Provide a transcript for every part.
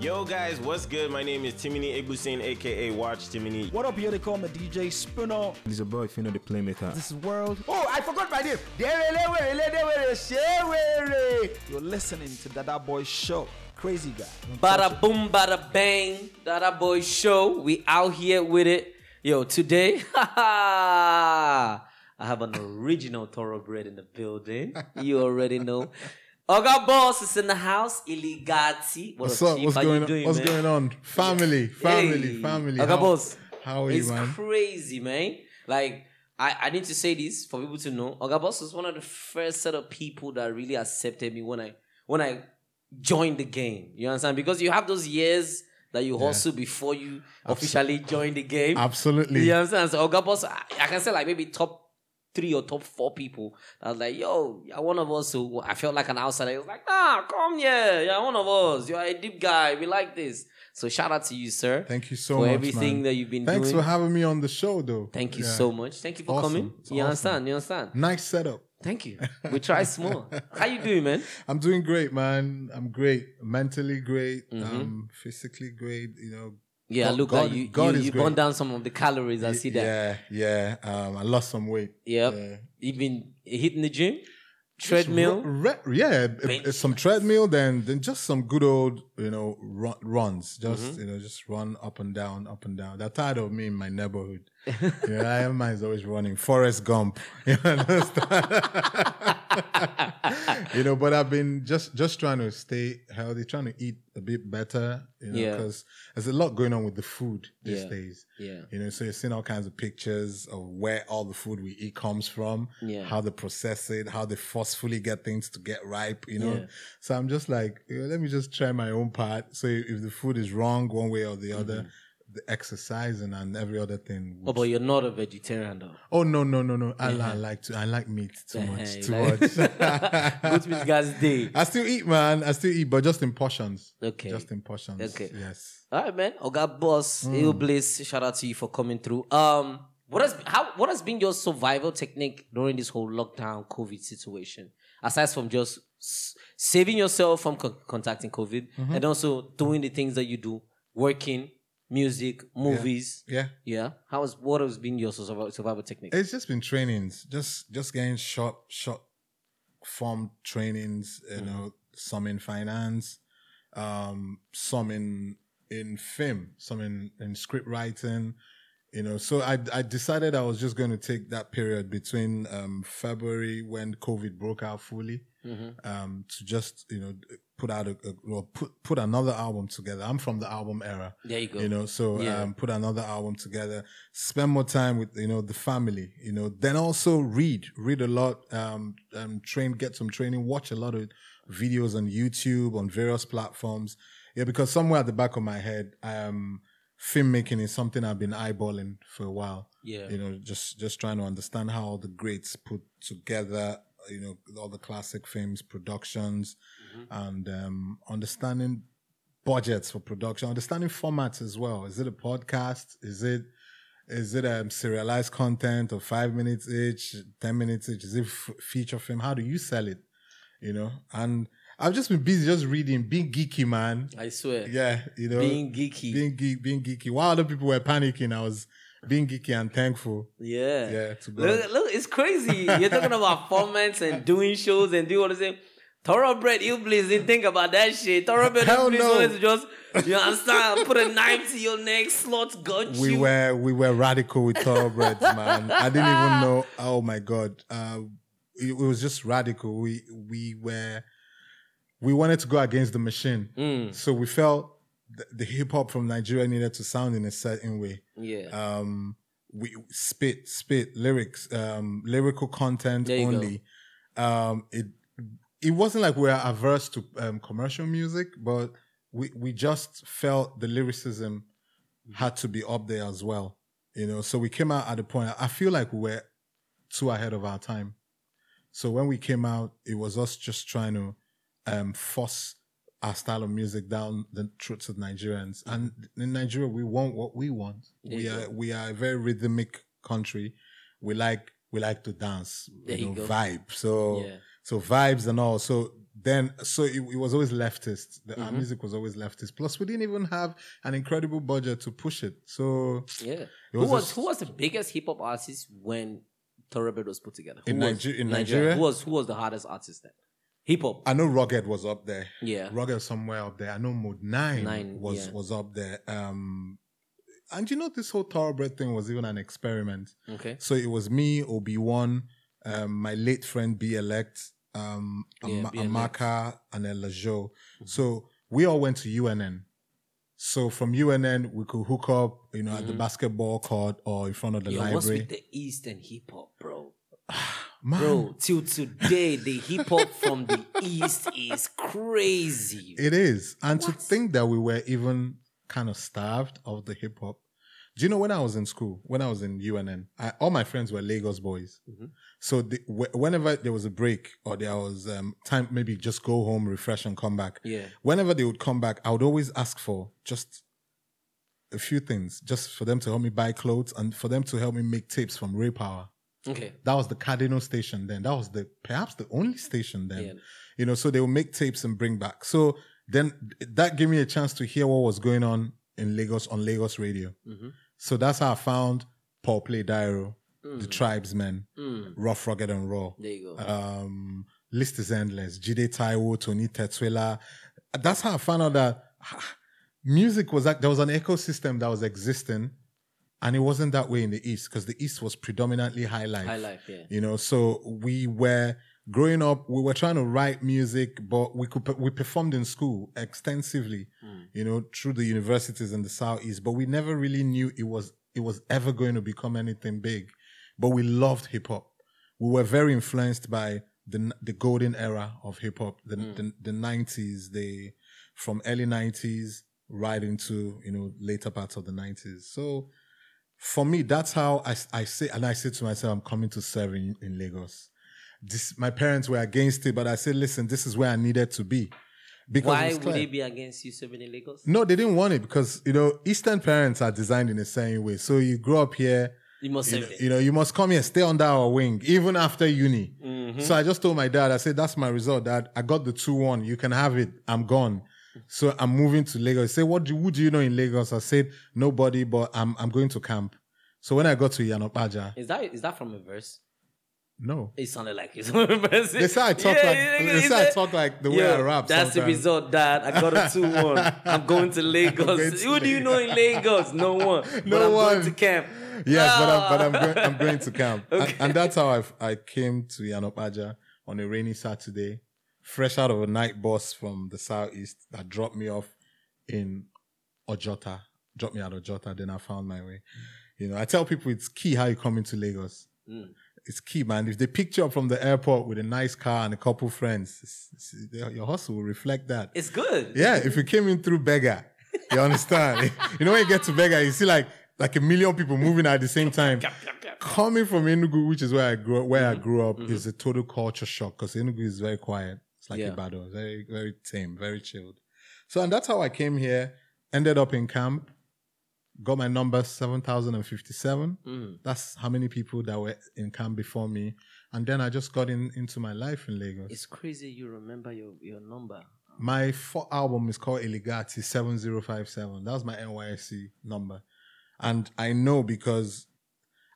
Yo guys, what's good? My name is Timini Egbuson, aka Watch Timini. What up, here they call me DJ Spinner. It's your boy Fino the Playmaker. This is World. Oh, I forgot my name. You're listening to Dadaboy Show. Crazy guy. Bada boom, bada bang. Dadaboy Show. We out here with it. Yo, today, I have an original thoroughbred in the building. You already know. Oga Boss is in the house. Illygati. What What's up? Chief? What's How going you doing, on? What's man? going on? Family, family, Hey. family. Oga How- Boss. How are you, it's man? crazy, man. Like, I, I need to say this for people to know. Oga Boss was one of the first set of people that really accepted me when I when I joined the game. You understand? Because you have those years that you hustle before you officially join the game. Absolutely. You understand? So Oga Boss, I, I can say like maybe top three or top four people. I was like, yo, you're one of us who I felt like an outsider. He was like, nah, come here. You're one of us. You're a deep guy. We like this. So shout out to you, sir. Thank you so for much, for everything man. that you've been Thanks doing. for having me on the show, though. Thank you Yeah. so much. Thank you for Awesome. coming. It's you awesome. understand? You understand? Nice setup. Thank you. We try small. How you doing, man? I'm doing great, man. I'm great. Mentally great. Mhm. Um, physically great. You know. Yeah, God- look God- you. God you you great. burn down some of the calories. I see that. Yeah, yeah. Um, I lost some weight. Yep. Yeah. You've been hitting the gym, treadmill. Re- re- yeah, Bench some treadmill, then then just some good old you know run, runs. Just Mm-hmm. you know, just run up and down, up and down. They're tired of me in my neighborhood. Know, I am is always running. Forrest Gump. You understand? you know, but I've been just just trying to stay healthy, trying to eat a bit better. You know, Yeah. because there's a lot going on with the food these Yeah. days. yeah. You know, so you're seeing all kinds of pictures of where all the food we eat comes from, Yeah. how they process it, how they forcefully get things to get ripe, you know. Yeah. So I'm just like, you know, let me just try my own part. So if the food is wrong one way or the other, mm-hmm. The exercising and every other thing. Mm-hmm. Oh, but you're not a vegetarian though. oh no, no, no, no. I, li- I like to I like meat too Eh, much. Too like- much. Good meat guys day. I still eat, man. I still eat, but just in portions. Okay. Just in portions. Okay. Yes. All right, man. Oga Boss, Ill Bliss, shout out to you for coming through. Um, what has how what has been your survival technique during this whole lockdown COVID situation? Aside from just saving yourself from con- contacting COVID, and also doing the things that you do, working, music, movies. Yeah. Yeah. How has what has been your survival, survival technique? It's just been trainings, just just getting short short form trainings. You know, some in finance, um, some in in film, some in in script writing. You know, so I I decided I was just going to take that period between um, February when COVID broke out fully, um, to just you know put out a, a or put put another album together. I'm from the album era. There you go. You know, so Yeah. um, put another album together, spend more time with you know the family. You know, then also read, read a lot, um, um, train, get some training, watch a lot of videos on YouTube on various platforms. Yeah, because somewhere at the back of my head, um, filmmaking is something I've been eyeballing for a while. Yeah. You know, just just trying to understand how all the greats put together. You know, all the classic films, productions, and um, understanding budgets for production, understanding formats as well. Is it a podcast? Is it is it um, serialized content of five minutes each, ten minutes each? Is it f- feature film? How do you sell it? You know, and I've just been busy just reading, being geeky, man. I swear. Yeah, you know, Being geeky. being geek, being geeky. While other people were panicking, I was being geeky and thankful. Yeah. Yeah, Look, look, it's crazy. You're talking about formats and doing shows and doing all the same. Thoroughbred Ill Bliss didn't think about that shit. Thoroughbred Hell Ill Bliss no. wanted to just, you understand, put a knife to your neck, slot gun we you. were we were radical with thoroughbreds, man. I didn't even know. Oh my god, uh, it, it was just radical. We we were we wanted to go against the machine, Mm, so we felt the, the hip hop from Nigeria needed to sound in a certain way. yeah. Um, we spit spit lyrics, um, lyrical content you go. only. Um, it it wasn't like we were averse to um, commercial music, but we we just felt the lyricism had to be up there as well. You know, so we came out at a point. I feel like we were too ahead of our time. So when we came out, it was us just trying to um, force our style of music down the throats of Nigerians. And in Nigeria, we want what we want. There we are go. we are a very rhythmic country. We like we like to dance, There you know, go. vibe. So Yeah. So vibes and all. So then so it, it was always leftist. The, Our music was always leftist. Plus, we didn't even have an incredible budget to push it. So Yeah. It who was was just- who was the biggest hip hop artist when Thoroughbred was put together? Who In was Niger- in Nigeria? Who was who was the hardest artist then? Hip hop. I know Rugged was up there. Yeah. Rugged somewhere up there. I know Mode Nine, Nine, was yeah. was up there. Um, and you know this whole thoroughbred thing was even an experiment. Okay. So it was me, Obiwon, um, my late friend B Elect, um, Yeah, Am- B Elect. Amaka, and Elajo. So we all went to UNN. So from UNN, we could hook up, you know, at the basketball court or in front of the Yo, what's library. with the Eastern hip hop, bro? Man, Bro, till today, the hip hop from the East is crazy. It is. And to think that we were even kind of starved of the hip hop. Do you know when I was in school, when I was in UNN, I, all my friends were Lagos boys. So the, wh- whenever there was a break or there was um, time, maybe just go home, refresh, and come back. Yeah. Whenever they would come back, I would always ask for just a few things, just for them to help me buy clothes and for them to help me make tapes from Ray Power. Okay. That was the Cardinal station then. That was the perhaps the only station then. Yeah. You know, so they would make tapes and bring back. So then that gave me a chance to hear what was going on in Lagos on Lagos radio. Mm-hmm. So that's how I found Paul Play Dairo, the Mm. Tribesmen, Rough, Rugged, and Raw. There you go. Um, list is endless. Jide Taiwo, Tony Tetuila. That's how I found out that ah, music was like there was an ecosystem that was existing, and it wasn't that way in the East because the East was predominantly high life. High life, yeah. You know, so we were growing up. We were trying to write music, but we could we performed in school extensively. Hmm. You know, through the universities in the southeast, but we never really knew it was it was ever going to become anything big. But we loved hip hop. We were very influenced by the the golden era of hip hop, the, hmm. the the nineties, the from early nineties right into you know later parts of the nineties. So for me, that's how I, I say, and I say to myself, I'm coming to serve in, in Lagos. This, my parents were against it, but I said, listen, this is where I needed to be. Because Why would they be against you serving in Lagos? No, they didn't want it because, you know, Eastern parents are designed in a certain way. So you grow up here, You must you know, you know, you must come here, stay under our wing, even after uni. Mm-hmm. So I just told my dad, I said, that's my result, dad. I got the 2 1. You can have it. I'm gone. So I'm moving to Lagos. He said, what do, who do you know in Lagos? I said, nobody, but I'm, I'm going to camp. So when I got to Iyana Ipaja, Is that is that from a verse? No. It sounded like it's verse. They say I talk like they say I talk like the way I rap. That's the result, Dad. I got a 2 1. I'm going to Lagos. going to Who do you know in Lagos? No one. but No I'm one. going to camp. Yes, but I'm, Ah. but I'm going, I'm going to camp, and, Okay. and that's how I I came to Iyana Ipaja on a rainy Saturday, fresh out of a night bus from the southeast that dropped me off in Ojota, dropped me at Ojota. Then I found my way. You know, I tell people it's key how you come into Lagos. Mm. It's key, man. If they pick you up from the airport with a nice car and a couple friends, it's, it's, your hustle will reflect that. It's good. Yeah, if you came in through Berger, you understand. you know when you get to Berger, you see like like a million people moving at the same time. Coming from Enugu, which is where I grew where Mm-hmm. I grew up, is a total culture shock because Enugu is very quiet. It's like Yeah. Ibadan, very very tame, very chilled. So and that's how I came here. Ended up in camp. Got my number seven thousand and fifty-seven. Mm. That's how many people that were in camp before me. And then I just got in into my life in Lagos. It's crazy you remember your, your number. My fourth album is called Illygati 7057. That was my NYSC number. And I know because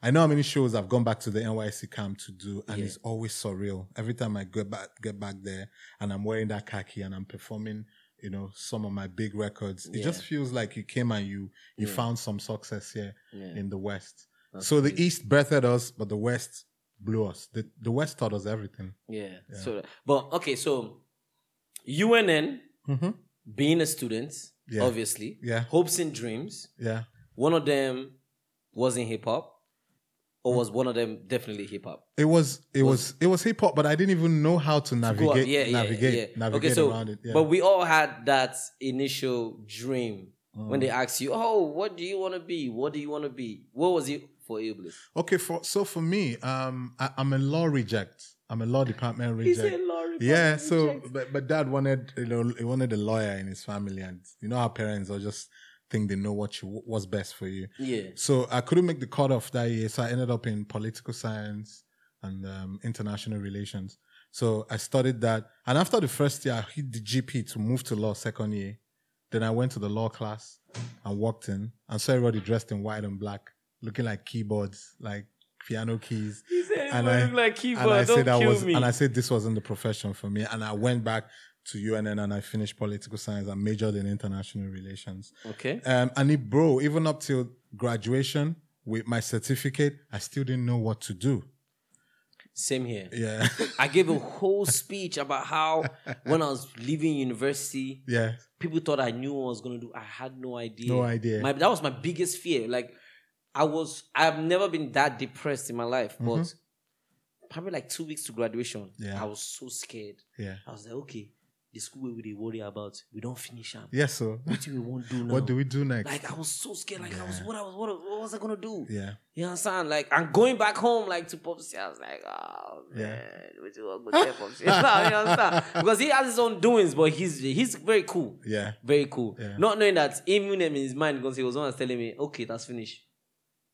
I know how many shows I've gone back to the NYSC camp to do, and Yeah. it's always surreal. Every time I get back get back there and I'm wearing that khaki and I'm performing, you know, some of my big records, it just feels like you came and you you Yeah. found some success here Yeah. in the West. That's so the. East birthed us, but the West blew us. The the West taught us everything. Yeah. So, but okay, so UNN, Mhm. being a student, Yeah. obviously, Yeah. hopes and dreams. Yeah. One of them was in hip hop, or was one of them definitely hip hop? It was it was it was hip hop, but I didn't even know how to navigate Yeah, yeah, navigate yeah. navigate okay, so, around it. Yeah. but we all had that initial dream when Mm. they asked you, "Oh, what do you want to be? What do you want to be?" What was it for Ill Bliss? okay, for so for me, um, I, I'm a law reject. I'm a law department reject. He reject. said, "Laurie, yeah, so reject." but, but dad wanted you know he wanted a lawyer in his family, and you know how parents are just think they know what you what's best for you. yeah, So I couldn't make the cutoff that year, so I ended up in political science and um, international relations. So I studied that. And after the first year, I hit the GP to move to law second year. Then I went to the law class and walked in and saw everybody dressed in white and black, looking like keyboards, like piano keys. He said And I- like keyboard. and I Don't said that kill was, me. and I said this wasn't the profession for me. And I went back to UNN and I finished political science and majored in international relations. okay. Um, and it, bro, even up till graduation with my certificate, I still didn't know what to do. Same here. Yeah, I gave a whole speech about how when I was leaving university, yeah, people thought I knew what I was gonna do. I had no idea. No idea. My, that was my biggest fear. Like I was, I've never been that depressed in my life, but probably like two weeks to graduation, Mm-hmm. Yeah. I was so scared. yeah. I was like, okay, the school we dey worry about, we don't finish am. Yes, so What do we won't do now? what do we do next? Like I was so scared. Like I was, what I was, what, what was I gonna do? yeah, You understand? Like I'm going back home, like to Popsy. I was like, oh Yeah. man, you want to tell Popsy? you understand? Because he has his own doings, but he's he's very cool, yeah, very cool. Yeah. Not knowing that even in his mind, because he was one telling me, okay, that's finished.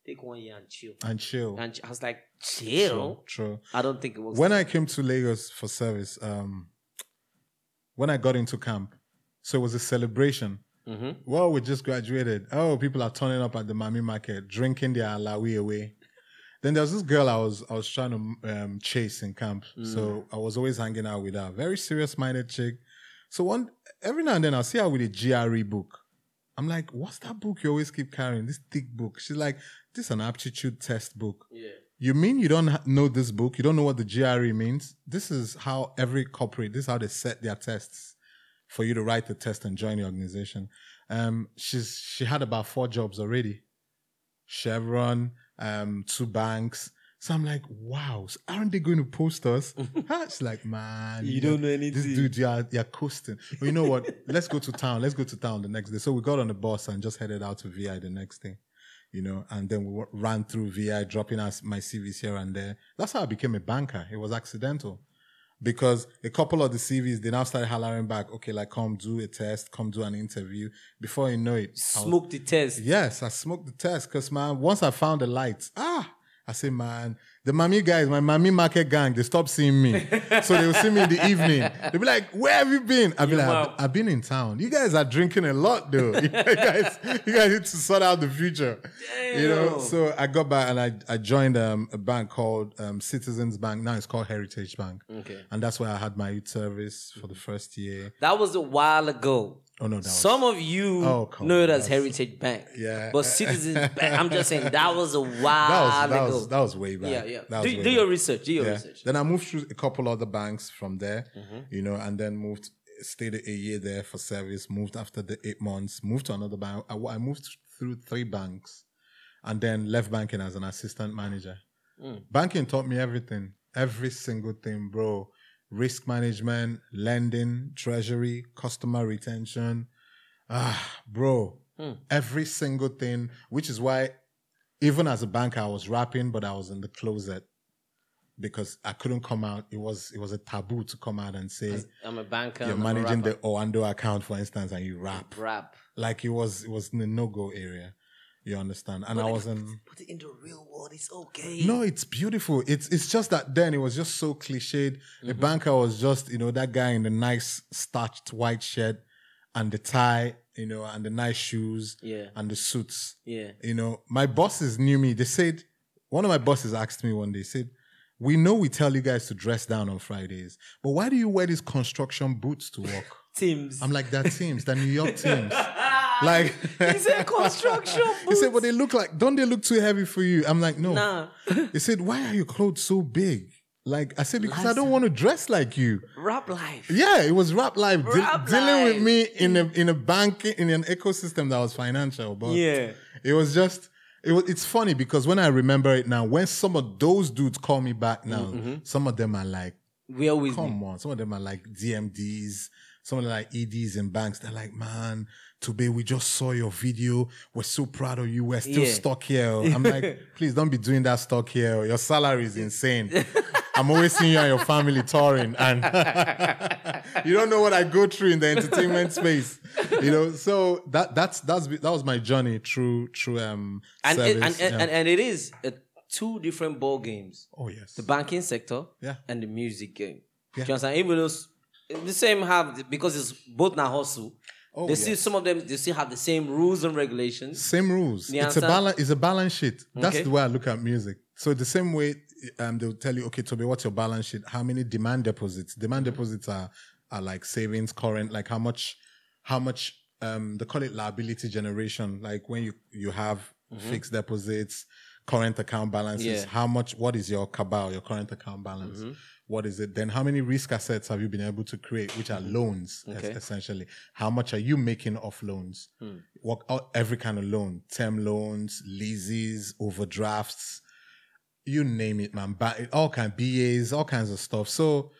Take one year and chill. and chill. And ch- I was like, chill. True, true. I don't think it was. When I came to Lagos for service, um, when I got into camp, so it was a celebration. Mhm. Well, we just graduated. Oh, people are turning up at the Mami market, drinking their alawi away. Then there was this girl I was I was trying to um, chase in camp, so I was always hanging out with her. Very serious minded chick. So one every now and then I'll see her with a GRE book. I'm like, what's that book you always keep carrying? This thick book. She's like, this is an aptitude test book. yeah. You mean you don't know this book? You don't know what the GRE means? This is how every corporate, this is how they set their tests for you to write the test and join the organization. Um, she's she had about four jobs already. Chevron, um, two banks. So I'm like, wow, so aren't they going to post us? She's like, man, You don't know anything. This dude, you're, you're coasting. But you know what? Let's go to town. Let's go to town the next day. So we got on the bus and just headed out to VI the next day you know, and then we ran through VI, dropping us my CVs here and there. That's how I became a banker. It was accidental because a couple of the CVs, they now started hollering back, okay, like come do a test, come do an interview. Before you know it, was- Smoke the test. yes, I smoked the test because man, once I found the lights, ah, I say, man, the Mami guys, my Mami market gang, they stopped seeing me. so they will see me in the evening. They'll be like, where have you been? I'll be like, "I've I've been in town. You guys are drinking a lot though. you guys, you guys need to sort out the future. You know, so I got back and I, I joined um, a bank called um, Citizens Bank. Now it's called Heritage Bank. Okay. And that's where I had my youth service for the first year. That was a while ago. Oh no, that was Some of you Oh, know it as Heritage Bank. Yeah. But Citizens Bank, I'm just saying that was a while that was, that ago. was that was way back. yeah, yeah. That Do, do your research. Do your Yeah. research. Then I moved through a couple other banks from there, Mm-hmm. you know, and then moved, stayed a year there for service, moved after the eight months, moved to another bank. I, I moved through three banks and then left banking as an assistant manager. Mm. Banking taught me everything, every single thing, bro. Risk management, lending, treasury, customer retention. Ah, bro, Hmm. every single thing, which is why even as a banker, I was rapping, but I was in the closet because I couldn't come out. It was it was a taboo to come out and say I'm a banker. you're I'm managing the Oando account, for instance, and you rap. rap. Like it was it was in the no go area. You understand? And I was in. Put it in the real world. It's okay. No, it's beautiful. It's it's just that then it was just so cliched. The Mm-hmm. banker was just you know that guy in the nice starched white shirt and the tie, you know, and the nice shoes Yeah. and the suits. Yeah. You know, my bosses knew me. They said one of my bosses asked me one day. Said, "We know we tell you guys to dress down on Fridays, but why do you wear these construction boots to work?" Timbs. I'm like, "That Timbs, the New York Timbs." Like he said construction. He said, "But they look like, don't they look too heavy for you?" I'm like, "No." Nah. He said, "Why are your clothes so big?" Like I said, because I don't want to dress like you. rap life. Yeah, it was rap life de- Rap dealing with life. me in a in a bank in an ecosystem that was financial, but Yeah. it was just it was, it's funny because when I remember it now, when some of those dudes call me back now, Mm-hmm. some of them are like, We always come on, some of them are like DMDs, some of them are like EDs in banks. They're like, man, today we just saw your video. We're so proud of you. We're still Yeah. stuck here. I'm like, please don't be doing that stuck here. Your salary is insane. I'm always seeing you and your family touring, and you don't know what I go through in the entertainment space. You know, so that that's that's that was my journey through through um and, service. and, and, yeah. and and it is uh, two different ball games: oh yes, the banking sector Yeah. and the music game. Do you understand? Even those the same have because it's both now hustle. Oh, they still yes. some of them they still have the same rules and regulations. Same rules. You it's a balance. It's a balance sheet. That's Okay. the way I look at music. So the same way, um, they'll tell you, okay, Toby, what's your balance sheet? How many demand deposits? Demand Mm-hmm. deposits are are like savings, current, like how much, how much. Um, they call it liability generation. Like when you you have fixed deposits, current account balances. Mm-hmm. Yeah. How much? What is your cabal? Your current account balance? Mm-hmm. What is it? Then how many risk assets have you been able to create, which are loans es- Mm-hmm. Essentially? How much are you making off loans? Hmm. What all- every kind of loan, term loans, leases, overdrafts, you name it, man. Ba- all kind BAs, all kinds of stuff. So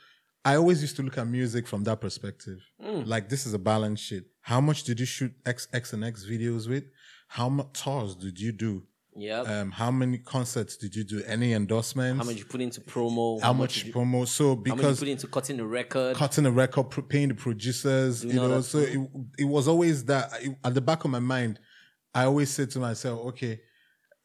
I always used to look at music from that perspective. Hmm. Like this is a balance sheet. How much did you shoot X X and X videos with? How much tours did you do? Yeah. Um, how many concerts did you do? Any endorsements? how much you put into promo? How much you, promo? So how much you because put into cutting the record? cutting the record, pro- paying the producers, you know. So it, it was always that I- at the back of my mind. I always said to myself, okay,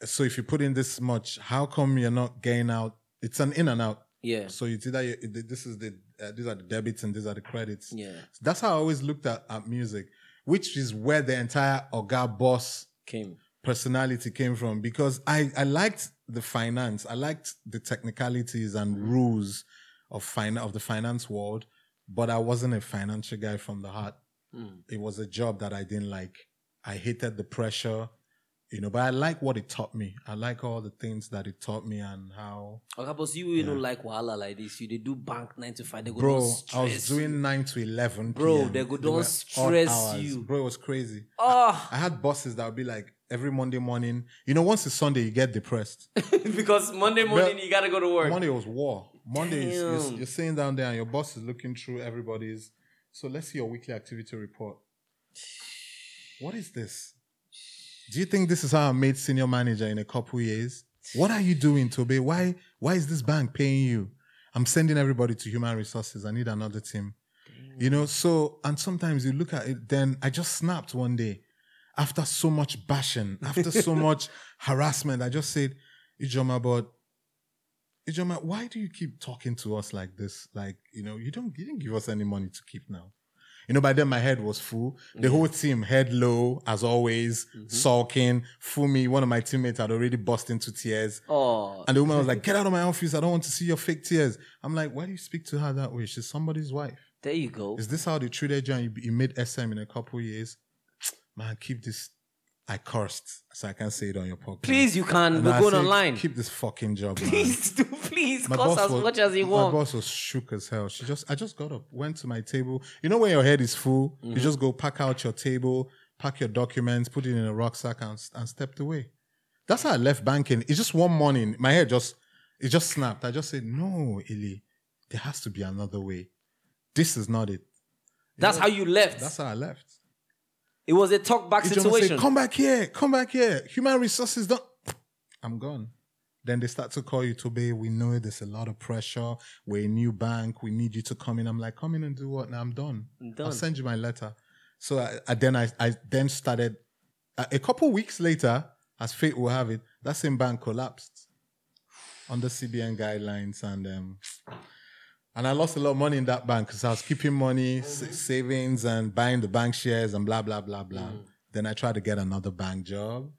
so if you put in this much, how come you're not getting out? It's an in and out. yeah. So it's either you, this is the uh, these are the debits and these are the credits. Yeah. That's how I always looked at, at music, which is where the entire Oga Boss Came. Personality came from because I, I liked the finance. I liked the technicalities and mm. rules of fin- of the finance world, but I wasn't a financial guy from the heart. Mm. It was a job that I didn't like. I hated the pressure, you know, but I like what it taught me. I like all the things that it taught me and how Okay, but you, you don't like wahala like this. You they do bank nine to five. They go Bro, I was doing. 9 to 11 Bro, PM. they go, "Don't odd stress you." Bro, it was crazy. Oh, I had bosses that would be like, every Monday morning, you know, once it's Sunday, you get depressed. because Monday morning you gotta go to work. Monday was war. Monday is you're, you're sitting down there and your boss is looking through everybody's. So let's see your weekly activity report. What is this? Do you think this is how I made senior manager in a couple years? What are you doing, Tobe? Why why is this bank paying you? I'm sending everybody to human resources. I need another team. You know, so and sometimes you look at it, then I just snapped one day after so much bashing, after so much harassment. I just said, Ijoma, but Ijoma, why do you keep talking to us like this? Like, you know, you don't you didn't give us any money to keep now. You know, by then my head was full. The whole team, head low, as always, mm-hmm. sulking. Fumi, one of my teammates, had already burst into tears. Oh, And the woman was like, Get out of my office. I don't want to see your fake tears. I'm like, Why do you speak to her that way? She's somebody's wife. there you go. Is this how they treated you and you, you made SM in a couple years? Man, keep this. I cursed, so I can't say it on your podcast. Please, you can. And We're I going said, online. Keep this fucking job, man. Please do, please, My cost boss as was- much as you want. My want. boss was shook as hell. She just, I just got up, went to my table. You know when your head is full, Mm-hmm. you just go pack out your table, pack your documents, put it in a rucksack, and, and stepped away. That's how I left banking. It's just one morning, my head just, it just snapped. I just said, no, Ili, there has to be another way. This is not it. That's how you left. That's how I left. It was a talk back situation. Say, come back here, come back here. Human resources don't. I'm gone. Then they start to call you to be. We know there's a lot of pressure. We're a new bank. We need you to come in. I'm like, come in and do what? Now I'm done. done. I'll send you my letter. So I, I then I, I then started. A, a couple weeks later, as fate will have it, that same bank collapsed under CBN guidelines, and um, and I lost a lot of money in that bank because I was keeping money, sa- savings, and buying the bank shares and blah blah blah blah. Mm. Then I tried to get another bank job,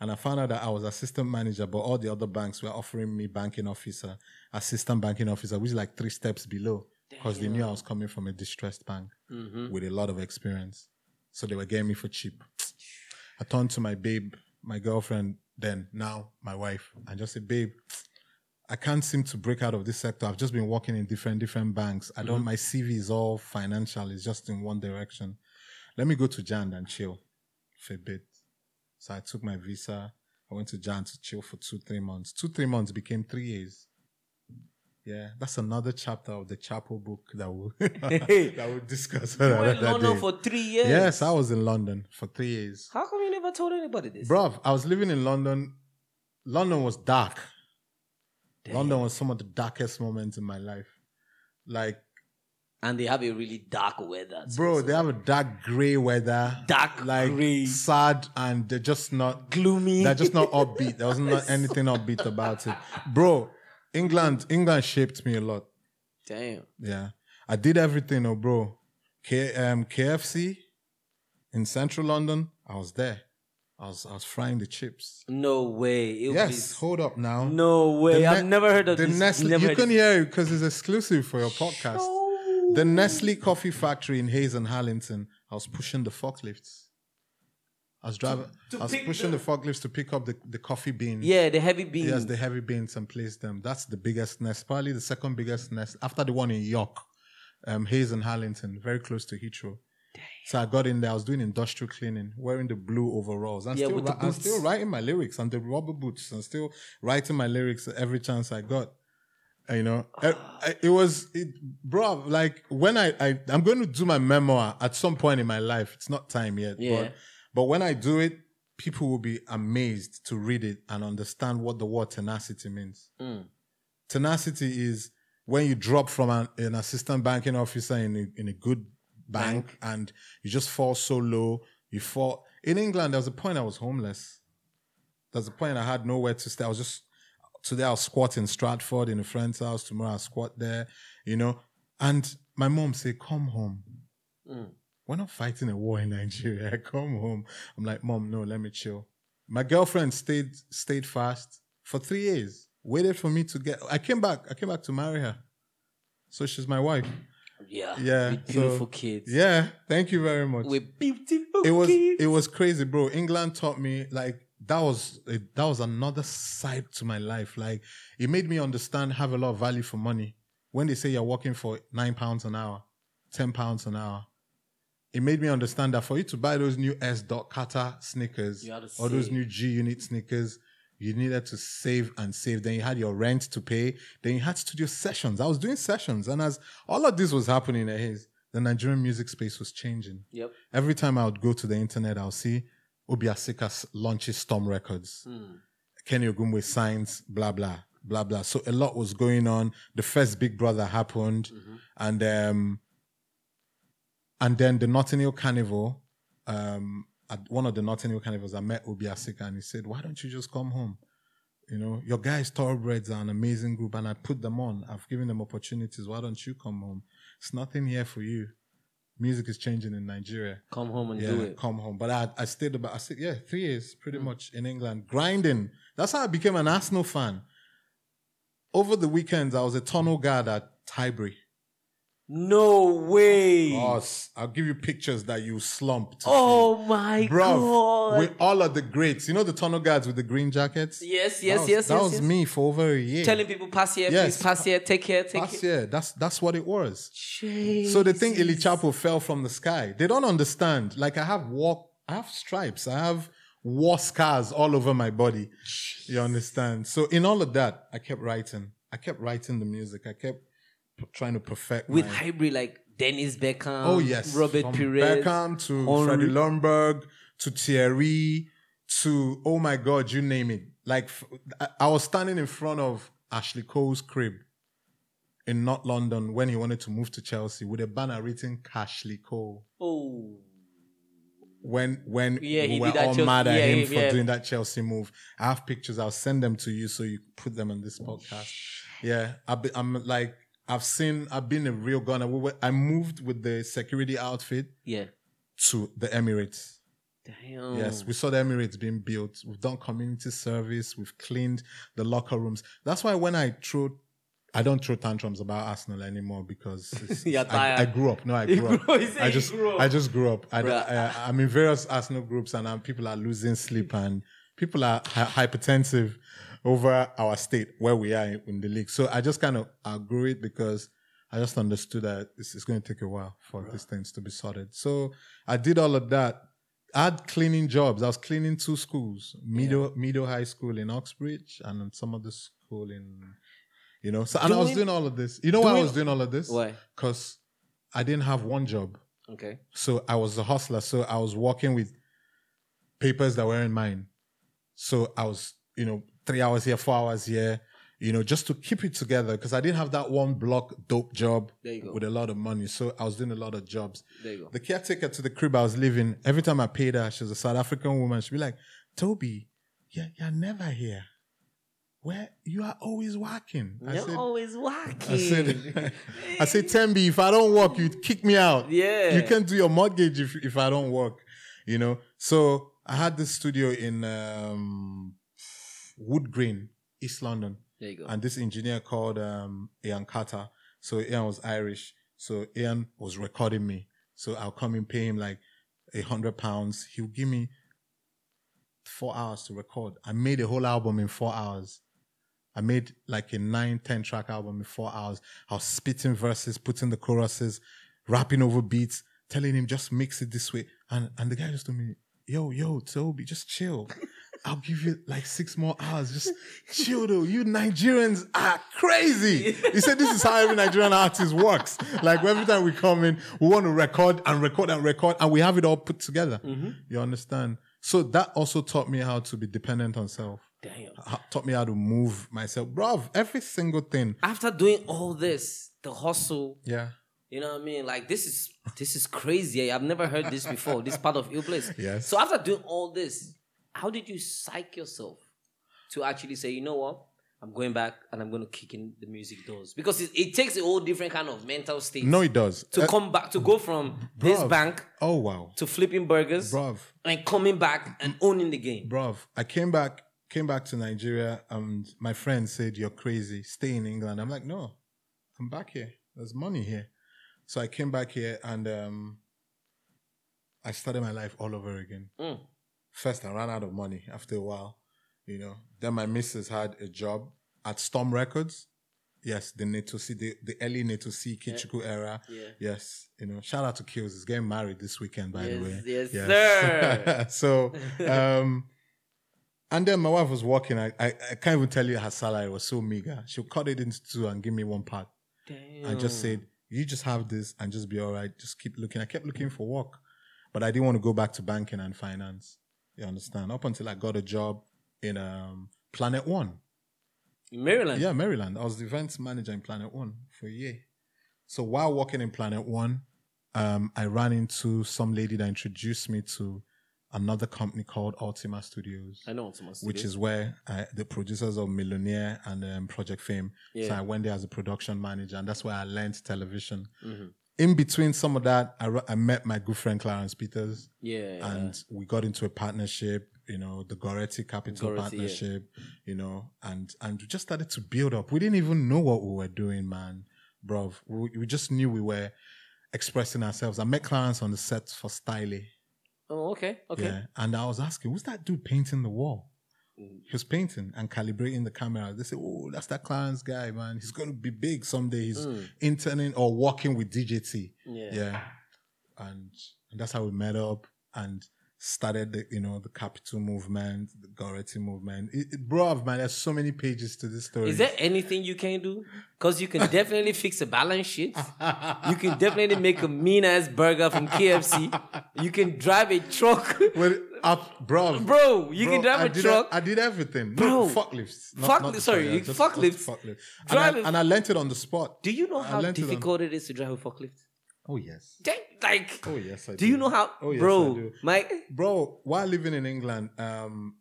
and I found out that I was assistant manager, but all the other banks were offering me banking officer, assistant banking officer, which is like three steps below, because they knew I was coming from a distressed bank mm-hmm. with a lot of experience, so they were getting me for cheap. I turned to my babe, my girlfriend, then now my wife, and just said, babe. I can't seem to break out of this sector. I've just been working in different different banks. I don't. Mm-hmm. My CV is all financial. It's just in one direction. Let me go to Jand and chill for a bit. So I took my visa. I went to Jand to chill for two three months. Two three months became three years. Yeah, that's another chapter of the chapel book that we'll that we'll discuss. you were in London day. for three years. Yes, I was in London for three years. How come you never told anybody this? Bruv, I was living in London. London was dark. London was some of the darkest moments in my life. Like, And they have a really dark weather. bro, they have a dark gray weather. Dark like grey. sad and they're just not gloomy. they're just not upbeat. There was not anything upbeat about it. Bro, England, England shaped me a lot. Damn. Yeah, I did everything, oh bro. K, um, KFC in central London, I was there. I was I was frying the chips. No way. It Yes, was- hold up now. No way. I've Ne- never heard of the this. Nestle. Never You can this. hear it because it's exclusive for your podcast. The Nestle Coffee Factory in Hayes and Harlington. I was pushing the forklifts. I was driving. to I was pushing the- the, forklifts to pick up the, the coffee beans. Yeah, the heavy beans. Yes, the heavy beans and place them. That's the biggest nest, probably the second biggest nest after the one in York, um, Hayes and Harlington, very close to Heathrow. So I got in there. I was doing industrial cleaning, wearing the blue overalls. I'm, Yeah, still, with the ri- I'm still writing my lyrics and the rubber boots. I'm still writing my lyrics every chance I got. You know, I- it was, it, bro. Like when I, I, I'm going to do my memoir at some point in my life. It's not time yet. Yeah. But, but when I do it, people will be amazed to read it and understand what the word tenacity means. Mm. Tenacity is when you drop from an, an assistant banking officer in a, in a good bank, and you just fall so low. You fall. In England, there was a point I was homeless. There was a point I had nowhere to stay. I was just today I'll squat in Stratford in a friend's house. Tomorrow I'll squat there, you know. And my mom said, "Come home." Mm. We're not fighting a war in Nigeria. Come home. I'm like, Mom, no, let me chill. My girlfriend stayed stayed fast for three years. Waited for me to get. I came back. I came back to marry her. So she's my wife. Yeah. Yeah, With so- beautiful kids. Yeah. Thank you very much. With beautiful it was kids. it was crazy, bro. England taught me like that was it, that was another side to my life. Like it made me understand have a lot of value for money. When they say you're working for nine pounds an hour, ten pounds an hour, it made me understand that for you to buy those new S. Dot Carter sneakers You had to or those new G Unit sneakers, you needed to save and save. Then you had your rent to pay. Then you had studio sessions. I was doing sessions, and as all of this was happening, the Nigerian music space was changing. Yep. Every time I would go to the internet, I'll see Obi Asika launches Storm Records. Mm. Kenny Ogungbe signs, blah, blah, blah, blah. So a lot was going on. The first Big Brother happened. Mm-hmm. And um, and then the Notting Hill Carnival, um, at one of the Notting Hill Carnivals, I met Obi Asika and he said, Why don't you just come home? You know, your guys, Thoroughbreds, are an amazing group and I put them on. I've given them opportunities. Why don't you come home? It's nothing here for you. Music is changing in Nigeria Come home and yeah, do it. come home. But I, I stayed about, I said, yeah, three years pretty mm. much in England, grinding. That's how I became an Arsenal fan. Over the weekends, I was a tunnel guard at Highbury. No way. Oh, s- I'll give you pictures that you slumped. Oh my see. Bruv, god. with all of the greats. You know the tunnel guards with the green jackets? yes, That yes, was, yes, That yes. was yes. me for over a year. Telling people pass here, Yes. please pass here, take care, take care. year, that's that's what it was. Jeez. So they think Illy Chapo fell from the sky. They don't understand. Like I have war, I have stripes, I have war scars all over my body. You understand? So in all of that, I kept writing. I kept writing the music. I kept trying to perfect with my- hybrid like Dennis Bergkamp, Oh yes, Robert From Pires, Bergkamp to Henry- Freddie Ljungberg to Thierry to oh my god, you name it. Like f- I- I was standing in front of Ashley Cole's crib in North London when he wanted to move to Chelsea with a banner written Cashley Cole. Oh, When when Yeah, he we were all Chelsea- mad at yeah, him he- for yeah. doing that Chelsea move. I have pictures. I'll send them to you so you put them on this podcast. Yeah, been, I'm like I've seen. I've been a real gunner. We were, I moved with the security outfit yeah. to the Emirates. Damn. Yes, we saw the Emirates being built. We've done community service. We've cleaned the locker rooms. That's why when I throw, I don't throw tantrums about Arsenal anymore because it's, You're I, tired. I grew up. No, I You grew up. grew- he said I just, grew up. I just grew up. I, Bruh. I, I'm in various Arsenal groups and um, people are losing sleep and people are hy- hypertensive over our state where we are in, the league. So I just kind of outgrew it because I just understood that it's, it's going to take a while for these things to be sorted. So I did all of that. I had cleaning jobs. I was cleaning two schools, Meadow, middle High School in Uxbridge and some other school in, you know. So and I was Doing- doing all of this. You know why I was doing all of this? Why? Because I didn't have one job. Okay. So I was a hustler. So I was working with papers that weren't mine. So I was, you know, three hours here, four hours here, you know, just to keep it together because I didn't have that one block dope job There you go. with a lot of money. So I was doing a lot of jobs. There you go. The caretaker to the crib I was living, every time I paid her, she was a South African woman. She'd be like, Toby, you're, you're never here. Where you are always working. I You're said, always working. I said, I said, Tembi, if I don't work, you kick me out. Yeah. You can't do your mortgage if, if I don't work, you know? So I had this studio in um, Wood Green, East London. there you go. And this engineer called um, Ian Carter. So Ian was Irish. So Ian was recording me. So I'll come and pay him like a hundred pounds. He'll give me four hours to record. I made a whole album in four hours. I made like a nine, ten track album in four hours. I was spitting verses, putting the choruses, rapping over beats, telling him just mix it this way. And and the guy just told me, yo, yo, Toby, just chill. I'll give you like six more hours. Just chill though. You Nigerians are crazy. He said this is how every Nigerian artist works. Like every time we come in, we want to record and record and record and we have it all put together. Mm-hmm. You understand? So that also taught me how to be dependent on self. Damn. Ha- Taught me how to move myself. Bruv, every single thing. After doing all this, the hustle, Yeah. you know what I mean? Like this is this is crazy. I've never heard this before. this part of your place. Yes. So after doing all this, how did you psych yourself to actually say, you know what? I'm going back and I'm going to kick in the music doors because it, it takes a whole different kind of mental state No, it does. to Uh, come back to go from this bank oh wow. to flipping burgers Bruv. and coming back and owning the game. Bruv, I came back came back to Nigeria and my friend said, You're crazy. Stay in England. I'm like, No, I'm back here. There's money here. So I came back here and um I started my life all over again. Mm. First I ran out of money after a while, you know. Then my missus had a job at Storm Records. Yes, the Naeto C, the, the early Naeto C Ikechukwu era. Yeah. Yes, you know, shout out to Kills. He's getting married this weekend, by the Yes, way. yes, sir. so, um, and then my wife was working. I, I, I can't even tell you her salary was so meager. She'll cut it into two and give me one part. Damn. I just said, you just have this and just be all right. Just keep looking. I kept looking for work, but I didn't want to go back to banking and finance. You understand? Up until I got a job in um, Planet One. In Maryland. Yeah, Maryland. I was the events manager in Planet One for a year. So while working in Planet One, um, I ran into some lady that introduced me to another company called Ultima Studios, I know Thomas. which is where I, the producers of Millionaire and um, Project Fame. Yeah. So I went there as a production manager, and that's where I learned television. Mhm. In between some of that, I, I met my good friend Clarence Peters yeah. and we got into a partnership you know the goretti capital Goretti, yeah. partnership you know and and we just started to build up we didn't even know what we were doing man bro we, we just knew we were expressing ourselves i met clarence on the set for styling oh, okay. Okay. yeah and i was asking who's that dude painting the wall. He was painting and calibrating the camera. They said, "Oh, that's that Clarence guy, man. He's going to be big someday. He's Mm. interning or working with DJT." Yeah. yeah and, and that's how we met up and started the you know the capital movement the goretti movement it, it, bro man there's so many pages to this story Is there anything you can do? Because you can definitely fix a balance sheet. You can definitely make a mean ass burger from KFC. You can drive a truck. well, up bro Bro, you can drive I a did, truck. I did everything Bro. no fuck lifts Fuck- sorry, yeah, you- fuck lifts. fuck lift. And, I, and I learned it on the spot Do you know how it on- difficult it is to drive a forklift? oh yes Like, oh yes I do Do you know how, oh yes I bro? do. My bro while living in england um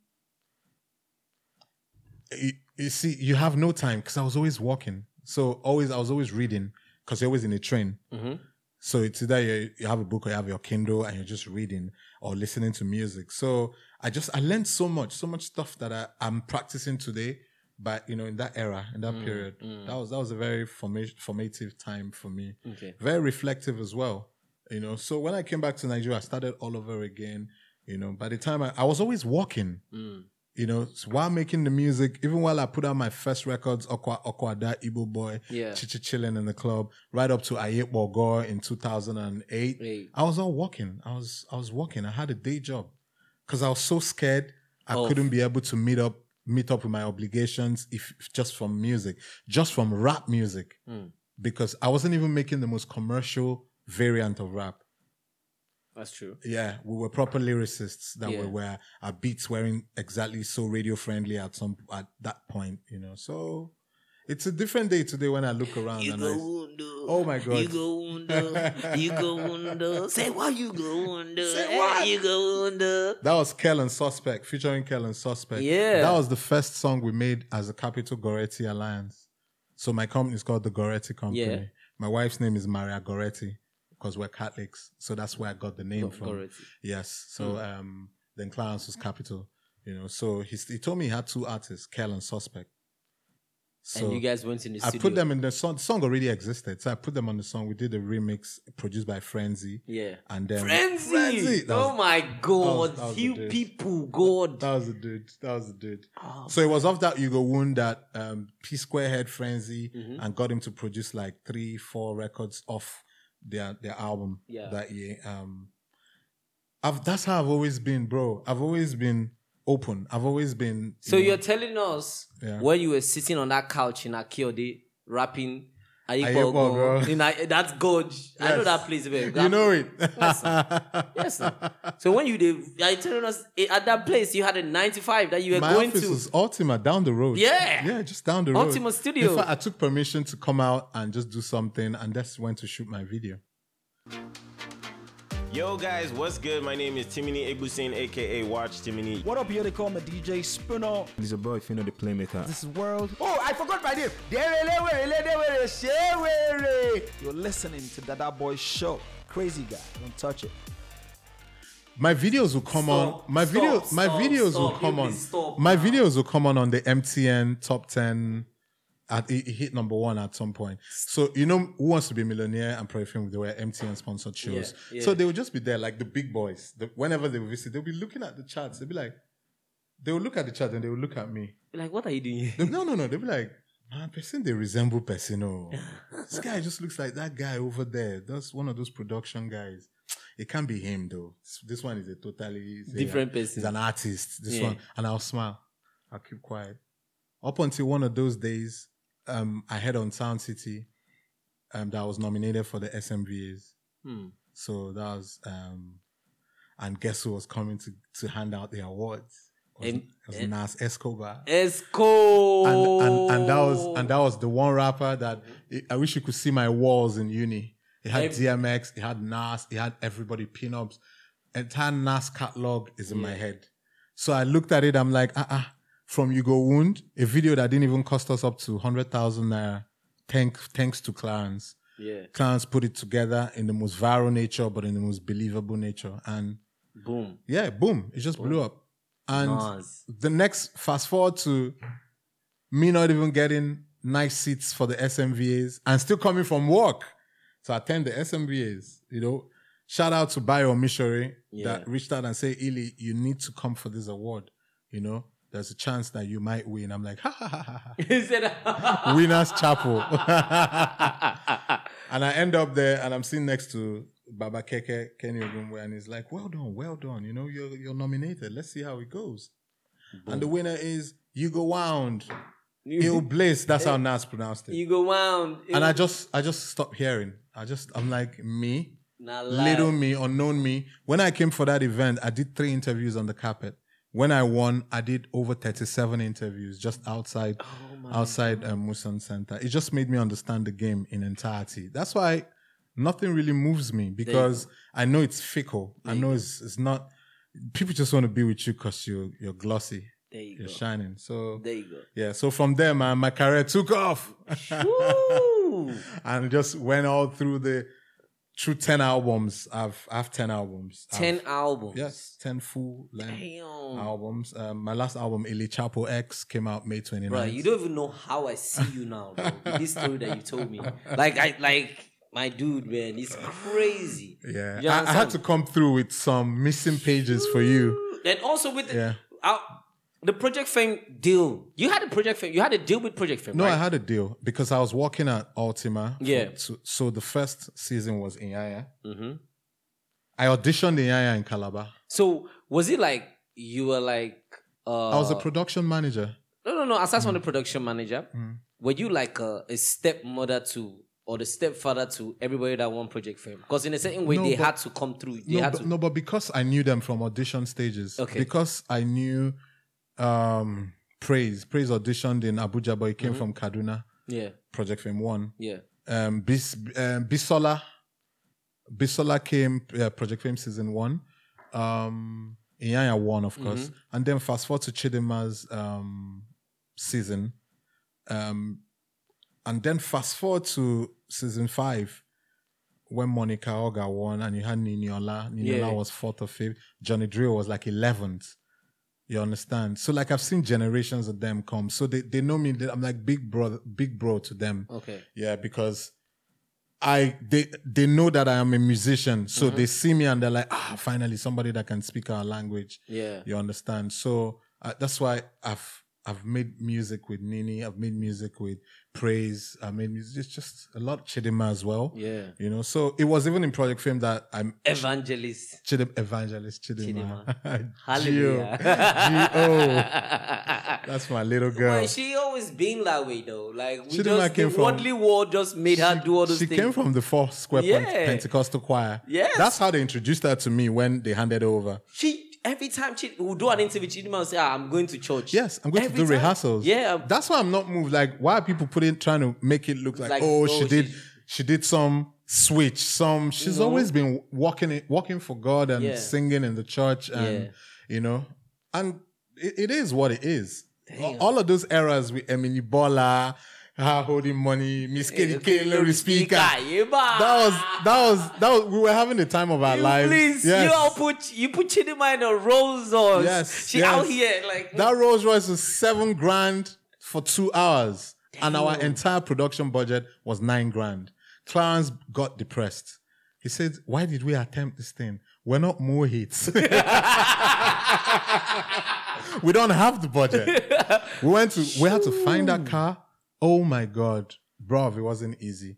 you, you see you have no time because i was always walking so always i was always reading because you're always in a train Mhm. So it's either you, you have a book or you have your kindle and you're just reading or listening to music so i just i learned so much so much stuff that I, i'm practicing today but you know in that era in that period that was that was a very forma- formative time for me okay. very reflective as well. You know, so when I came back to Nigeria, I started all over again. You know, by the time I, I was always walking. Mm. You know, so while making the music, even while I put out my first records, Okwa that Igbo boy, Yeah. Chichi chilling in the club, right up to Ayet Bogor in 2008. Hey. I was all walking. I was I was walking. I had a day job because I was so scared I Of- couldn't be able to meet up meet up with my obligations if, if just from music, just from rap music, Mm. because I wasn't even making the most commercial variant of rap. That's true. Yeah, we were proper lyricists that Yeah. were where our beats weren't exactly so radio friendly at some at that point, you know. So It's a different day today when I look around You and go I, under. Oh my God. You go under. You go under. Say why you go under. Say what? You go under. that was Kellen Suspect featuring Kellen Suspect. Yeah. that was the first song we made as a Capital Goretti Alliance. So my company is called the Goretti Company. Yeah. My wife's name is Maria Goretti because we're Catholics, so that's where I got the name from. Yes. So um, then Clarence was Capital. You know, so he, he told me he had two artists, Kellen Suspect. So and you guys went in the I studio. put them in the song. The song already existed, so I put them on the song. We did a remix produced by Frenzy, Yeah. and then Frenzy. Frenzy! That was- oh my god. that was the you people, God. That was the dude. That was the dude. Oh, So it was off that Hugo Wound that um, P Square had Frenzy Mm-hmm. and got him to produce like three, four records off their their album Yeah. that year. Um, I've, that's how I've always been, bro. I've always been open. I've always been. So you know, you're telling us Yeah. when you were sitting on that couch in Akiode rapping Bro. in I, that's gorge. I know that place very well. you know it. Yes, sir. So when you did, are you telling us eh, at that place you had a 95 that you were My going office to? was Ultima down the road. Yeah. Yeah, just down the road. Ultima Studio. In fact, I took permission to come out and just do something, and that's when to shoot my video. Yo guys, what's good? My name is Timini Egbuson, aka Watch Timini. What up, here? They call me DJ Spinner. He's a boy, if you know the playmaker. This is World. Oh, I forgot my name. Derelewere, You're listening to Dadaboy Show. Crazy guy. Don't touch it. My videos will come Stop, on. My stop, video, my stop, videos will come on. stop my videos will come on on the MTN top ten. At it, it hit number one at some point. So you know who wants to be a millionaire and Perfume? They were MTN sponsored shows. Yeah, yeah. So they would just be there like the big boys. The, whenever they would visit, they'll be looking at the charts. They'll be like, they will look at the chart and they will look at me. like, what are you doing? They- no, no, no. They'll be like, man, person they resemble person. Oh, this guy just looks like that guy over there. That's one of those production guys. It can't be him though. This- one is a totally a- Different person. He's an artist. This Yeah. one, and I'll smile. I'll keep quiet. Up until one of those days, um, I heard on Sound City, um, that was nominated for the SMVAs. Hmm. So that was, um, and guess who was coming to to hand out the awards? It was, it was em- Nas Escobar Esco. and, and and that was and that was the one rapper that I wish you could see my walls in uni. It had Ev- DMX, it had Nas, it had everybody pinups. Entire Nas catalog is in my head. So I looked at it. I'm like, ah, uh from You Go Wound, a video that didn't even cost us up to hundred thousand naira. Thanks, thanks to Clarence. yeah. Clarence put it together in the most viral nature, but in the most believable nature. And Boom. yeah, boom, it just blew up. And Nas. the next fast forward to me not even getting nice seats for the SMVAs and still coming from work to attend the SMVAs. You know, shout out to Bio Mishori Yeah. that reached out and said, Illy, you need to come for this award. You know, there's a chance that you might win. I'm like, ha ha ha ha. ha. He said, Winners Chapel. and I end up there and I'm sitting next to Baba Keke, Kenny Ogungbe, and he's like, well done, well done. You know, you're, you're nominated. Let's see how it goes. And the winner is Hugo Wound. Ill Bliss. That's how eh? Nas pronounced it. you go round. Eh? And I just, I just stopped hearing. I just, I'm like, me, little me, unknown me. When I came for that event, I did three interviews on the carpet. When I won, I did over 37 interviews just outside, Oh outside um, Muson Center. It just made me understand the game in entirety. That's why nothing really moves me because I know it's fickle. I know it's, it's not, people just want to be with you because you're, you're glossy. There you You're go. shining. So, There you go. yeah. So from there, man, my career took off and just went all through the, through 10 albums. I've, I have 10 albums. I've- 10 albums. Yes, 10 full length albums. Um, my last album, Illy Chapo X, came out May 29th. Bro, you don't even know how I see you now, bro. this story that you told me. Like, I, like, my dude, man, it's crazy. yeah, I, I had to come through with some missing pages for you. And also with the, Yeah. The Project Fame deal. You had a Project Fame. You had a deal with Project Fame, No, right? I had a deal because I was working at Ultima. Yeah. so, so the first season was in Yaya. Mhm. I auditioned in Yaya in Calabar. So was it like you were like? Uh, I was a production manager. no, no, no. Aside Mm. from the production manager, were you like a, a stepmother to or the stepfather to everybody that won Project Fame? Because in a certain way, No, they but- had to come through. They No had but, to. no, but because I knew them from audition stages. Okay. Because I knew um, Praise. Praise auditioned in Abuja, but he Mm-hmm. came from Kaduna. Yeah. Project Fame One. Yeah. Um, Bis, um, Bisola, Bisola came uh, Project Fame season one. Um, Iyanya won, of course, and then fast forward to Chidinma's um season. Um, and then fast forward to season five when Monica Ogah won and you had Niniola. Niniola Yeah. was fourth or fifth. Johnny Drille was like 11th. You understand? So like I've seen generations of them come. So they, they know me. I'm like big brother, big bro to them. Okay. Yeah, because I they they know that I am a musician. So Mm-hmm. they see me and they're like, ah, finally somebody that can speak our language. Yeah. You understand? So uh, that's why I've I've made music with Nini. I've made music with Praise. I mean. It's just a lot of Chidinma as well. Yeah. You know, so it was even in Project Fame that I'm Evangelist. Chidim Evangelist Chidinma. Hallelujah. G-O. That's my little girl. Well, she always been that way though. Like we Chidinma just came the from- worldly world just made her do all those she things. came from the four square Yeah. Pent- Pentecostal choir. Yes. That's how they introduced her to me when they handed over. she every time she will do an interview, Chidinma will say, ah, "I'm going to church." Yes, I'm going Every to do time. rehearsals. Yeah, That's why I'm not moved. Like, why are people putting trying to make it look like, Like, oh, oh, she did she- she did some switch, some she's always been walking it walking for God and Yeah. singing in the church and Yeah. you know, and it, it is what it is. Damn. All of those eras with Emily Bola, holding money, Miss Kitty K, Larry Speaker. That was that was that was we were having the time of our You lives. Please, Yes. you all put you put Chidinma in a Rolls Royce. Yes, she yes. out here like That Rolls Royce was seven grand for two hours, and our entire production budget was nine grand. Clarence got depressed. He said, "Why did we attempt this thing? We're not more hits. we don't have the budget. We went to we had to find that car. Oh my god, bro, it wasn't easy.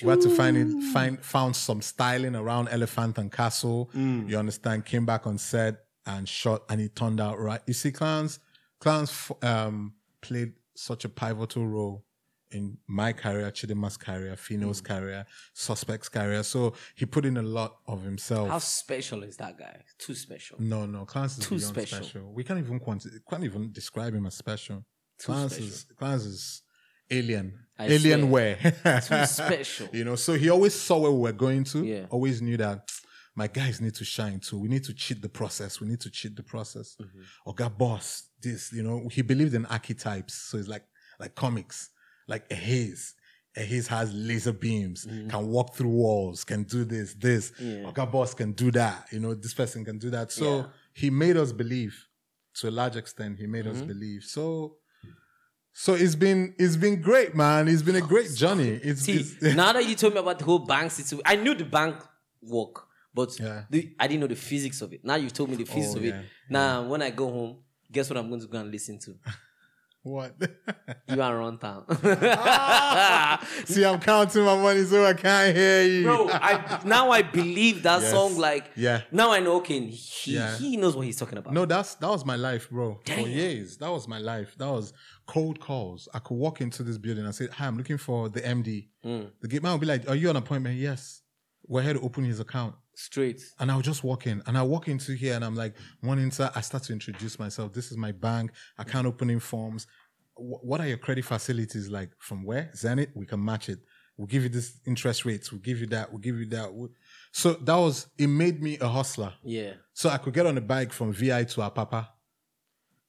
We had to find it, find found some styling around Elephant and Castle. You understand? Came back on set and shot, and it turned out right. You see, Clarence f- um, played such a pivotal role in my career, Chidinma's career, Phyno's career, Suspect's career. So he put in a lot of himself. how special is that guy? Too special. No, no, Clarence is Too special. special. We can't even quanti- can't even describe him as special. Clarence special. is Clarence is alien, I alien swear. where Too special. you know. So he always saw where we were going to. Yeah. Always knew that my guys need to shine too. We need to cheat the process. We need to cheat the process. Mm-hmm. Or got boss. This, you know, he believed in archetypes. So it's like like comics, like a haze. A haze has laser beams, can walk through walls, can do this, this. Mm-hmm. Yeah. Oga boss can do that. You know, this person can do that. So Yeah. he made us believe. To a large extent, he made Mm-hmm. us believe. So so it's been it's been great, man. It's been a great journey. It's, See, it's now that you told me about the whole bank situation, I knew the bank work, but Yeah. the, I didn't know the physics of it. Now you told me the physics Oh, of yeah, it. Now, when I go home, guess what I'm going to go and listen to? What? You are on town. See, I'm counting my money so I can't hear you. Bro, I, now I believe that Yes. song. Like, Yeah. now I know, okay, he, Yeah. he knows what he's talking about. No, that's that was my life, bro. For years, that was my life. That was cold calls. I could walk into this building and say, "Hi, I'm looking for the MD." Mm. The gate man would be like, "Are you on appointment?" Yes. We're here to open his account. Straight. And I'll just walk in and I walk into here and I'm like, one inside, I start to introduce myself. This is my bank, account opening forms. Wh- what are your credit facilities like? From where? Zenith, we can match it. We'll give you this interest rates. We'll give you that. We'll give you that. We'll- So that was, it made me a hustler. Yeah. So I could get on a bike from VI to Apapa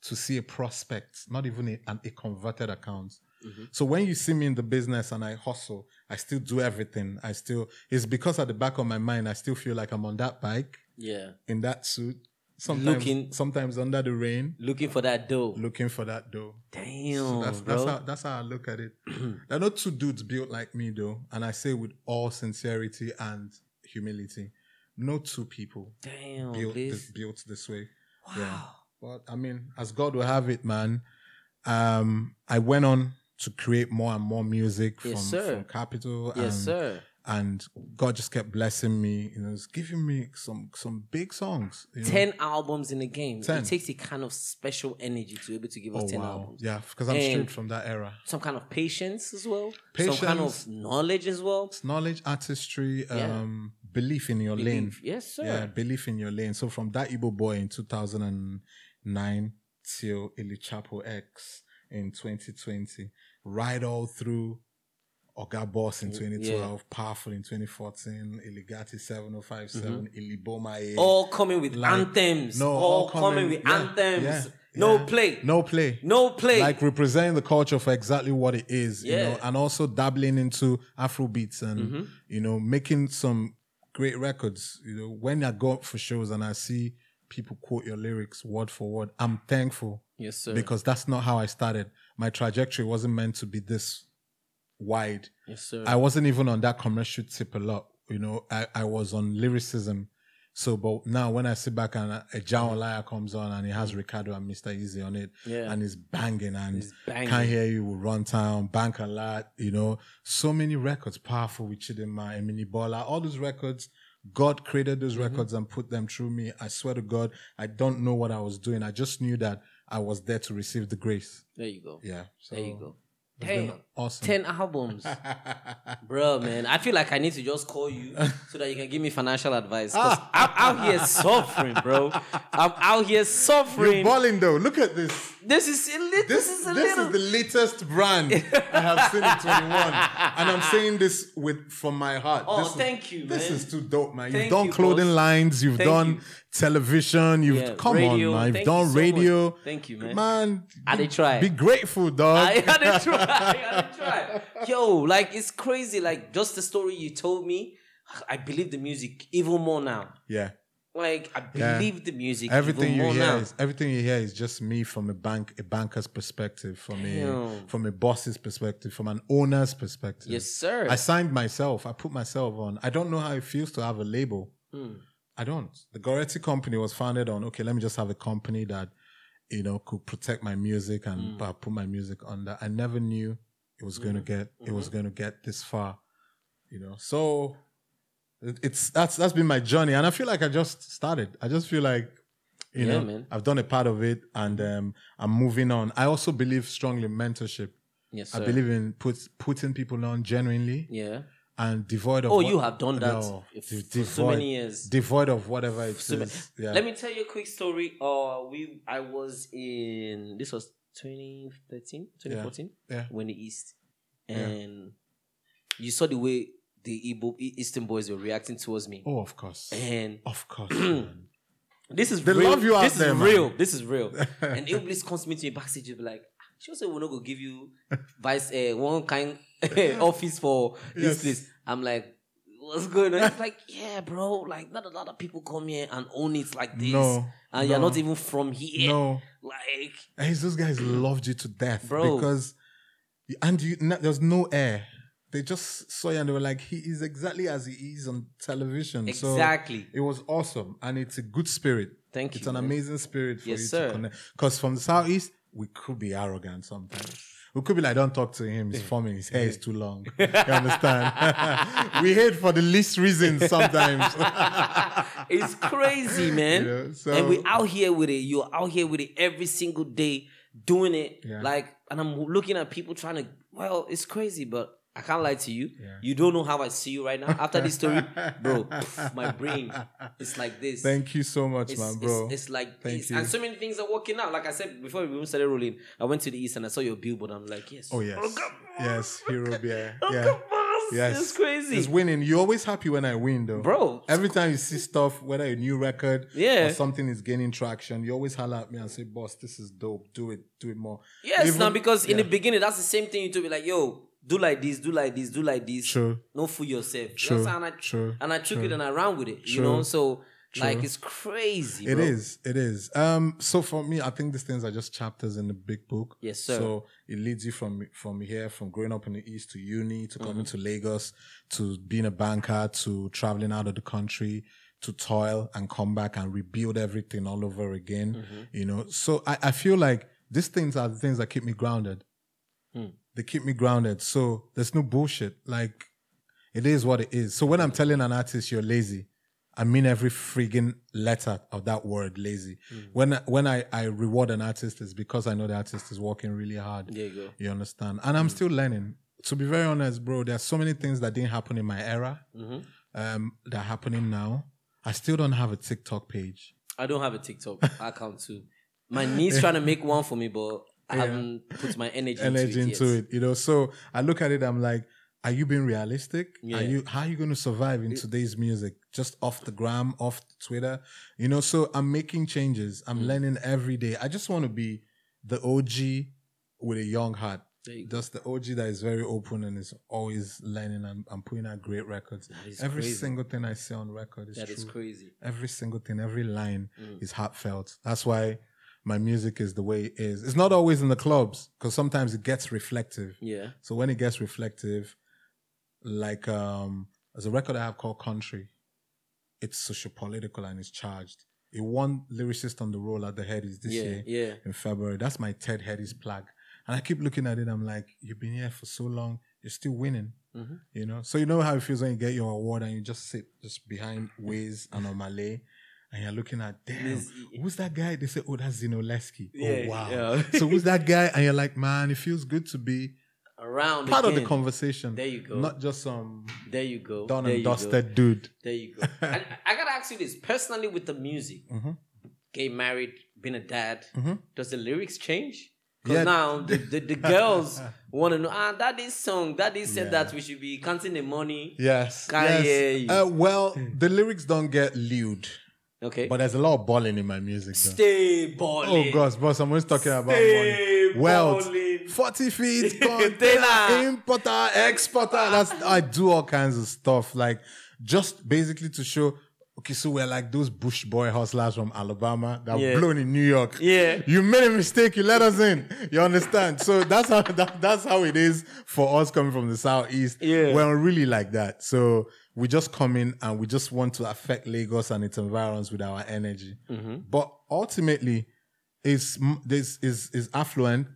to see a prospect, not even a, an, a converted account. Mm-hmm. So when you see me in the business and I hustle, I still do everything. I still, it's because at the back of my mind, I still feel like I'm on that bike Yeah. in that suit. Sometimes, Looking- sometimes under the rain, Looking for that dough. looking for that dough. Damn, So that's, bro. that's, how, that's how I look at it. there are no two dudes built like me, though. And I say with all sincerity and humility, no two people Damn, built this, built this way. Yeah. But I mean, as God will have it, man. Um, I went on to create more and more music Yes, from, sir. from Capital. Yes, and, sir. And God just kept blessing me. You know, it's giving me some some big songs. you know. 10 albums in the game. 10. It takes a kind of special energy to be able to give us Oh 10 wow! albums. Yeah, because I'm And- straight from that era. Some kind of patience as well. Some kind Patience. of knowledge as well. It's knowledge, artistry, Yeah. um, belief in your lane. Yes, sir. Yeah, belief in your lane. So from that Igbo boy in 2009 till Illy Chapo X in 2020, right all through. Oga Boss in 2012, Powerful in 2014, Illygati 7057, Iliboma A. All coming with Like- anthems. no, all, all coming, coming- with yeah, anthems. yeah, no yeah. play. No play. No play. like representing the culture for exactly what it is, you know, Yeah. and also dabbling into Afro beats and Mm-hmm. you know making some great records. You know, when I go up for shows and I see people quote your lyrics word for word, I'm thankful yes, sir. because that's not how I started. My trajectory wasn't meant to be this wide. yes, sir. I wasn't even on that commercial tip a lot. You know, I, I was on lyricism. So, but now when I sit back and a, John Olaya comes on and he has Ricardo and Mr. Eazi on it, Yeah. and he's banging and He's banging. can't hear you will run town, bank a lot, you know, so many records, powerful with Chidinma, Emini Bola, all those records. God created those Mm-hmm. records and put them through me. I swear to God, I don't know what I was doing. I just knew that I was there to receive the grace. there you go. Yeah. So There you go. awesome. 10 albums. Bro, man. I feel like I need to just call you so that you can give me financial advice. Ah. Because I'm out here suffering, bro. I'm out here suffering. You're balling though. Look at this. This is This, this, is a this little. is the latest brand I have seen in 21. And I'm saying this with from my heart. Oh, This is- thank you, This man. is too dope, man. You've Thank done you, clothing boss. lines, you've Thank done you. Television, you've Yeah, come radio. on, man. You've Thank you done so radio. much. Thank you, man. Man, I did try. Be grateful, dog. I had to try. I had to try. Yo, like it's crazy. Like just the story you told me, I believe the music even more now. yeah. Like I Yeah. believe the music Everything even you more hear now. is everything you hear is just me from a bank a banker's perspective, from a from a boss's perspective, from an owner's perspective. yes, sir. I signed myself. I put myself on. I don't know how it feels to have a label. Hmm. I don't. The Goretti company was founded on okay, let me just have a company that you know could protect my music and uh, put my music under. I never knew it was going to get it Mm-hmm. was going to get this far. You know, so it's that's that's been my journey, and I feel like I just started. I just feel like you Yeah, know man. I've done a part of it, and um, I'm moving on. I also believe strongly in mentorship. yes, I believe in put, putting people on genuinely Yeah. And devoid of. Oh, what- you have done that No, if- de- for so many years. Devoid of whatever it is. So, yeah. Let me tell you a quick story. Uh, we I was in this was 2013, 2014 Yeah. when the East, and you saw the way the Igbo Eastern boys were reacting towards me, Oh, of course. and Of course. this is They real. love you out this there, is man. real. This is real. and Iblis comes to me to me backstage and be like, "She said we're not gonna give you vice uh, one kind office for this Yes. place." I'm like. What's going on? It's like, yeah, bro. Like, not a lot of people come here and own it like this, No, and you're not even from here. no. Like, Hey, those guys loved you to death. Bro. Because, and you, no, there's no air. They just saw you and they were like, he is exactly as he is on television. Exactly. So it was awesome. And it's a good spirit. Thank It's you, It's an man. amazing spirit for Yes, you sir. to connect. Because from the Southeast, we could be arrogant sometimes. We could be like, don't talk to him. He's forming. His hair is too long. You understand? we hate for the least reasons sometimes. it's crazy, man. You know, so- and we out here with it. You're out here with it every single day, doing it. Yeah. Like, and I'm looking at people trying to. Well, it's crazy, but I can't lie to you. Yeah. You don't know how I see you right now. After this story, bro, my brain is like this. Thank you so much, It's, man, bro. It's, like Thank this. you. And so many things are working out. Like I said before we started rolling, I went to the east and I saw your billboard. I'm like, yes. oh, yes. Oh, yes, hero bear. Oh, yeah. Yes. It's crazy. It's winning. You're always happy when I win, though. Bro, Every time you see stuff, whether a new record Yeah. or something is gaining traction, you always holler at me and say, boss, this is dope. Do it. Do it more. Yes, Even- now because in the beginning, that's the same thing you told Be like, yo, do like this, do like this, do like this. True. Don't fool yourself. You True, understand? And I, true, and I took it and I ran with it. You know, so like it's crazy. It bro. is. It is. Um. So for me, I think these things are just chapters in the big book. Yes, sir. So it leads you from from here, from growing up in the east to uni, to coming Mm-hmm. to Lagos, to being a banker, to traveling out of the country, to toil and come back and rebuild everything all over again. Mm-hmm. You know. So I, I feel like these things are the things that keep me grounded. Hmm. They keep me grounded. So there's no bullshit. Like it is what it is. So when I'm telling an artist you're lazy, I mean every friggin' letter of that word, lazy. Mm. When when I, I reward an artist, it's because I know the artist is working really hard. There you go. You understand? And I'm mm. still learning. To be very honest, bro, there's so many things that didn't happen in my era mm-hmm. um, that are happening now. I still don't have a TikTok page. I don't have a TikTok account too. My niece trying to make one for me, but I haven't put my energy, energy into, into it. it. You know, so I look at it. I'm like, are you being realistic? Yeah. Are you how are you going to survive in today's music? Just off the gram, off Twitter, you know. So I'm making changes. Mm. I'm learning every day. I just want to be the OG with a young heart. You. Just the OG that is very open and is always learning and, and putting out great records. Every crazy. single thing I say on record is That true is crazy. every single thing, every line Mm. is heartfelt. That's why my music is the way it is. It's not always in the clubs because sometimes it gets reflective. Yeah. So when it gets reflective, like um, there's a record I have called Country. It's social political and it's charged. It won lyricist on the roll at the Headies this Yeah. year Yeah. in February. That's my Ted Headies plug. And I keep looking at it. I'm like, you've been here for so long. You're still winning. Mhm. You know? So you know how it feels when you get your award and you just sit just behind Waze and on Malay and you're looking at, damn, who's that guy? They say, oh, that's Zinoleesky. Yeah, oh, wow. yeah. so who's that guy? And you're like, man, it feels good to be Around part of the conversation. There you go. Not just some There you go. done there and you go. dusted dude. There you go. and I gotta ask you this personally with the music, Mhm. getting married, being a dad, Mhm. does the lyrics change? Because Yeah. now the, the, the girls want to know, ah, that is song, that is said Yeah. that we should be counting the money. Yes. Yes. Uh, well, the lyrics don't get lewd, Okay. but there's a lot of balling in my music. Though. Stay balling. Oh gosh, boss, I'm always talking about Stay money. Wealth. 40 feet, Container. container, importer, exporter. That's I do all kinds of stuff. Like just basically to show okay, so we're like those bush boy hustlers from Alabama that Yeah. were blown in New York. Yeah. You made a mistake, you let us in. You understand? So that's how that, that's how it is for us coming from the southeast. Yeah. We're really like that. So we just come in and we just want to affect Lagos and its environs with our energy. Mm-hmm. But ultimately, is this is is affluent,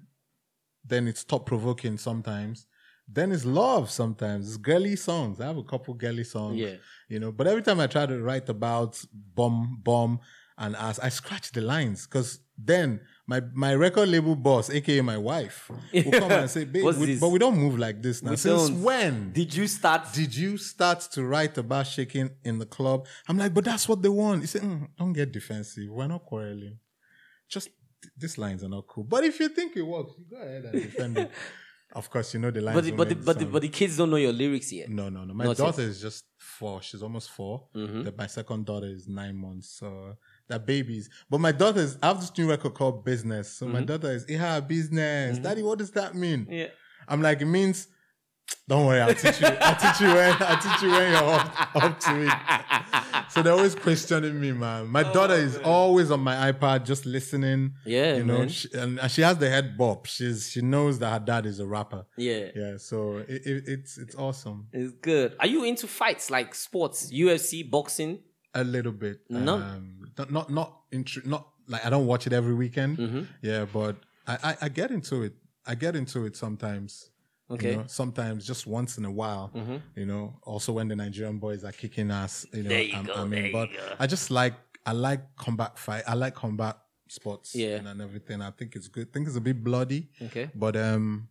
then it's thought provoking sometimes. Then it's love sometimes. It's girly songs. I have a couple girly songs. Yeah. You know, but every time I try to write about bomb, bomb, and ask, I scratch the lines because then my my record label boss, aka my wife, will come and say, "Babe, we- but we don't move like this now. We Since don't. when Did you start? did you start to write about shaking in the club? I'm like, but that's what they want. He said, "Mm, don't get defensive. We're not quarreling. Just these lines are not cool. But if you think it works, you go ahead and defend it. Of course, you know the lines. but the, but the, but the, but the kids don't know your lyrics yet. no, no, no. My Not yet. daughter is just four. She's almost 4 Mhm. The- my second daughter is nine months. So they're babies. But my daughter is, I have this new record called Business. So my daughter is, yeah, business. Daddy, what does that mean? Yeah. I'm like, it means, don't worry, I'll teach you. I'll teach you when I'll teach you when you're up, up to it. So they're always questioning me, man. My daughter is always on my iPad, just listening. Oh, Yeah, you know, man. she, and, and she has the head bob. She's she knows that her dad is a rapper. Yeah. Yeah, so it, it, it's it's awesome. It's good. Are you into fights like sports, UFC, boxing? A little bit. No. Um, not not not, not like I don't watch it every weekend. Mm-hmm. Yeah, but I, I I get into it. I get into it sometimes. you Okay. know, sometimes just once in a while. Mm-hmm. You know, also when the Nigerian boys are kicking ass. You know, There you I'm, go, I'm there in. you But go. I just like I like combat fight. I like combat sports. Yeah. and, and everything. I think it's good. I think it's a bit bloody. Okay. But um,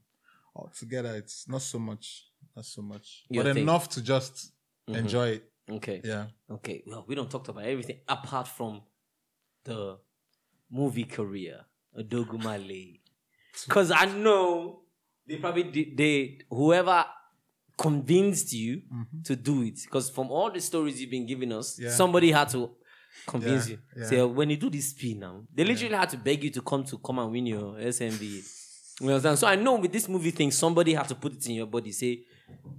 altogether, it's not so much. Not so much. Your but thing. enough to just Mm-hmm. enjoy it. Okay. Yeah. Okay. Well, we don't talk about everything apart from the movie career, Odogwu Malay. Because I know they probably did, they whoever convinced you mm-hmm. to do it. Because from all the stories you've been giving us, Yeah. somebody had to convince Yeah, you. yeah. Say when you do this spin now, they literally had to beg you to come to come and win your SMV. You understand? So I know with this movie thing, somebody had to put it in your body. Say,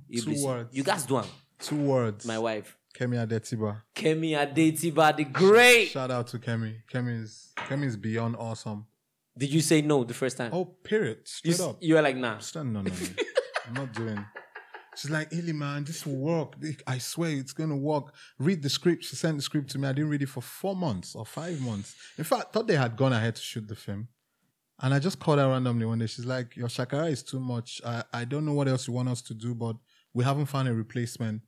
you, Two words. you guys do 'em. Two words. My wife, Kemi Adetiba. Kemi Adetiba, the great. Shout out to Kemi. Kemi is Kemi is beyond awesome. Did you say no the first time? Oh, period. you, Straight s- up. you were like, nah. Stand no, no, no. I'm not doing. She's like, Illy, man, this will work. I swear it's gonna work. Read the script. She sent the script to me. I didn't read it for four months or five months. In fact, I thought they had gone ahead to shoot the film. And I just called her randomly one day. She's like, Your shakara is too much. I, I don't know what else you want us to do, but we haven't found a replacement.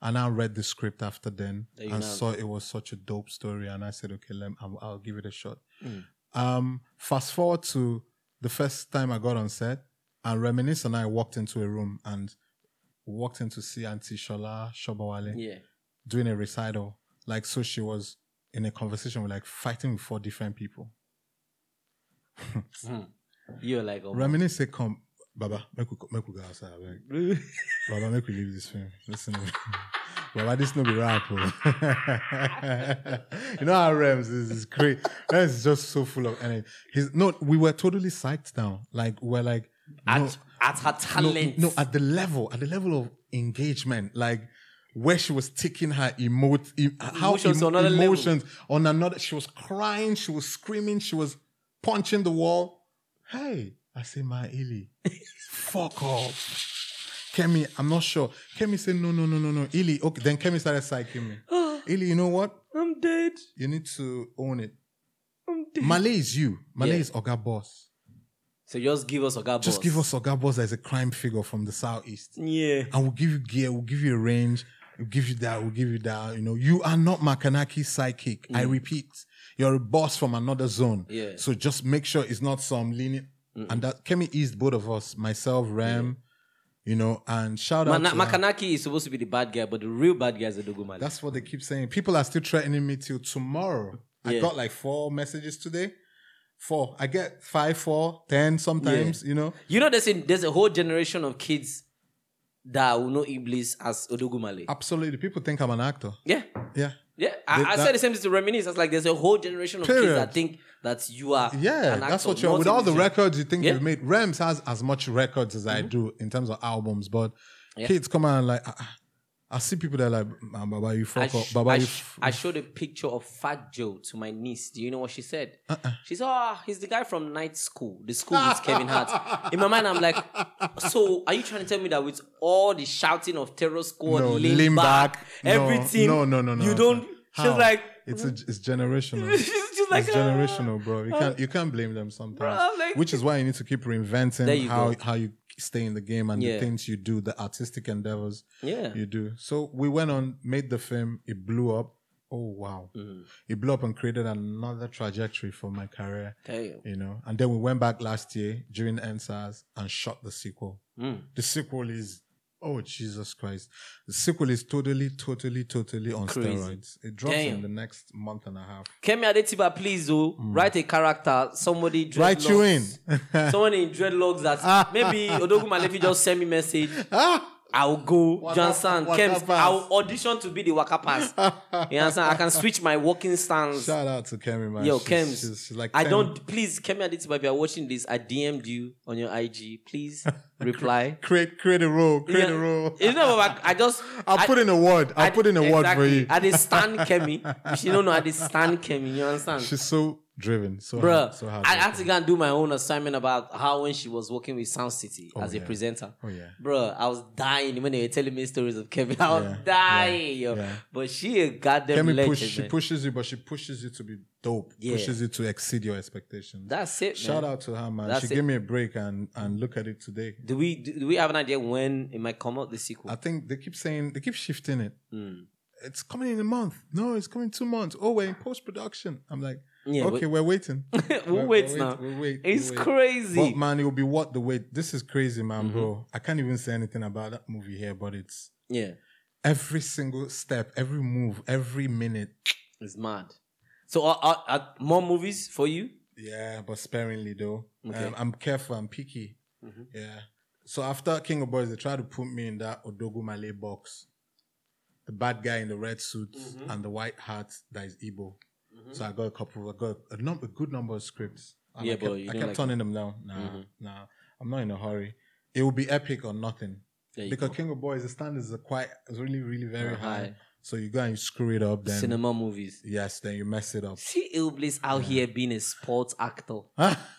And I read the script after then and go. saw it was such a dope story. And I said, okay, let me, I'll, I'll give it a shot. Mm. Um, fast forward to the first time I got on set, and Reminisce and I walked into a room and walked in to see Auntie Sola Sobowale Yeah. doing a recital. Like, so she was in a conversation with like fighting with four different people. Hmm. You're like, oh, Reminisce say, come, Baba, make we, make we go outside. Baba, make we leave this film. Listen, Baba, this no be rap. oh. you know how Rems is, is great. Rems is just so full of energy. He's no, we were totally psyched down. Like we're like, at, no, at her no, talent. no, at the level, at the level of engagement, like where she was taking her emote, em- how Emotions em- on another level. emotions on another. She was crying, she was screaming, she was punching the wall. Hey, I say, my Illy, fuck off. Kemi, I'm not sure. Kemi said, no, no, no, no, no. Illy, okay. Then Kemi started psyching me. Illy, you know what? I'm dead. You need to own it. I'm dead. Malay is you. Malay Yeah. is Oga Boss. So just give us a god Just give us Oga Boss as a crime figure from the southeast. Yeah. and we'll give you gear, we'll give you a range, we'll give you that, we'll give you that. You know, you are not Makanaki's sidekick. I repeat, you're a boss from another zone. Mm. Yeah. So just make sure it's not some lenient. And that Kemi eased both of us, myself, Ram, you know, and shout out. To. Makanaki is supposed to be the bad guy, but the real bad guy is the Dogumale. That's what they keep saying. People are still threatening me till tomorrow. I Yeah. got like four messages today. Four. I get five, four, ten sometimes, you know. You know, there's a, there's a whole generation of kids that will know Ill Bliss as Odogwu Malay. Absolutely. People think I'm an actor. yeah. Yeah. Yeah. I, I said the same thing to Reminisce. I was like, there's a whole generation of kids that think that you are. Yeah, that's what you're. not With all the records you think Yeah. you've made, Rems has as much records as I do in terms of albums. But kids come out and like, ah, ah. I see people that are like, "Man, Baba, you I, fuck up, sh- Baba, I, you." sh- f-" I showed a picture of Fat Joe to my niece. Do you know what she said? Uh-uh. She said, "Oh, he's the guy from Night School, the school is Kevin Hart." In my mind, I'm like, "So, are you trying to tell me that with all the shouting of Terror Squad, no, lean, lean back, back. No, everything, No, no, no, no. you don't." She's like, it's a, it's generational. she's just like, it's "Ah." generational, bro. You can't you can't blame them sometimes. Like- Which is why you need to keep There reinventing you how go. how you stay in the game and Yeah. the things you do, the artistic endeavors Yeah. you do. So we went on, made the film, it blew up. Oh wow. Mm. It blew up and created another trajectory for my career. Damn. You know, and then we went back last year during EndSARS and shot the sequel. Mm. The sequel is oh Jesus Christ! The sequel is totally, totally, totally on Crazy. steroids. It drops Damn. in the next month and a half. Kemi Adetiba, please, oh, write a character, somebody Mm. Write you in. dreadlocks. Someone in dreadlocks that maybe Odogu Malefi just send me message. I'll go. You understand? Kems. I'll audition to be the Waka Pass. You understand? I can switch my walking stance. Shout out to Kemi, man. Yo, She's- Kems, she's- she's like I 10. don't. Please, Kemi Adetiba, if you're watching this, I DM'd you on your IG. Please reply. create create a role, create Yeah. a role. You know, I, I just. I'll I- put in a word. I'll I- put in a word for you. I did stand Kemi. She don't know I did stand Kemi. You understand? She's so driven, so Bruh, hard, so hard. I had to go and do my own assignment about how when she was working with Sound City oh, as a presenter. Oh, yeah. Bro, I was dying when they were telling me stories of Kevin. I was Yeah, dying, yeah. But she a goddamn Kemi legend, push, she pushes you, but she pushes you to be dope. Yeah. Pushes you to exceed your expectations. That's it, man. Shout out to her, man. That's she it. gave me a break and and look at it today. Do we do we have an idea when it might come out the sequel? I think they keep saying they keep shifting it. Hmm. It's coming in a month. No, it's coming two months. Oh, we're in post production. I'm like, Yeah, okay, but- we're waiting. we'll We're- wait we're now. We'll wait. It's we'll wait. crazy. But man, it will be what the wait. This is crazy, man, Mm-hmm. bro. I can't even say anything about that movie here, but it's yeah, every single step, every move, every minute. is mad. So are, are, are more movies for you? Yeah, but sparingly though. Okay. Mm-hmm. Um, I'm careful. I'm picky. Yeah. So after King of Boys, they tried to put me in that Odogwu Malay box. The bad guy in the red suit Mm-hmm. and the white hat that is Igbo. So I got a couple. I got a, num- a good number of scripts. And Yeah, I kept, but I kept like turning them down. Nah, nah. I'm not in a hurry. It will be epic or nothing. Because go. King of Boys, the standards are quite, is really, really very Uh, high. high. So you go and you screw it up, then Cinema movies. yes, then you mess it up. See Ill Bliss out here being a sports actor.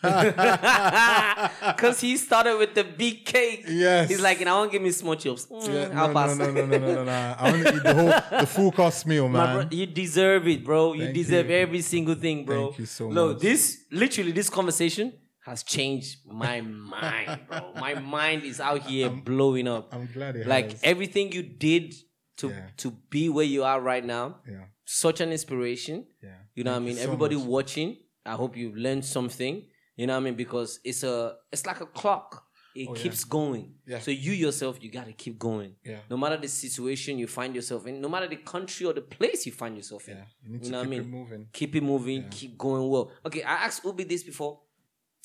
Because he started with the big cake. Yes. He's like, know, I won't give me small chips. Mm, Yeah, no, pass. no, no, no, no, no, no, no. I want to eat the whole, the full course meal, man. bro, you deserve it, bro. You Thank deserve you. every single thing, bro. Thank you so Look, much. this literally this conversation has changed my mind, bro. My mind is out here blowing up. I'm glad it like has. everything you did to Yeah. to be where you are right now, yeah, such an inspiration. yeah. You know what I mean? so Everybody much. watching, I hope you've learned something. You know what I mean? Because it's a it's like a clock. It Oh, yeah. keeps going. Yeah. So you yourself, you gotta keep going. Yeah. No matter the situation you find yourself in, no matter the country or the place you find yourself in. Yeah, you need You to know what I keep mean? it moving. Keep it moving, keep going well. Okay, I asked Ubi this before.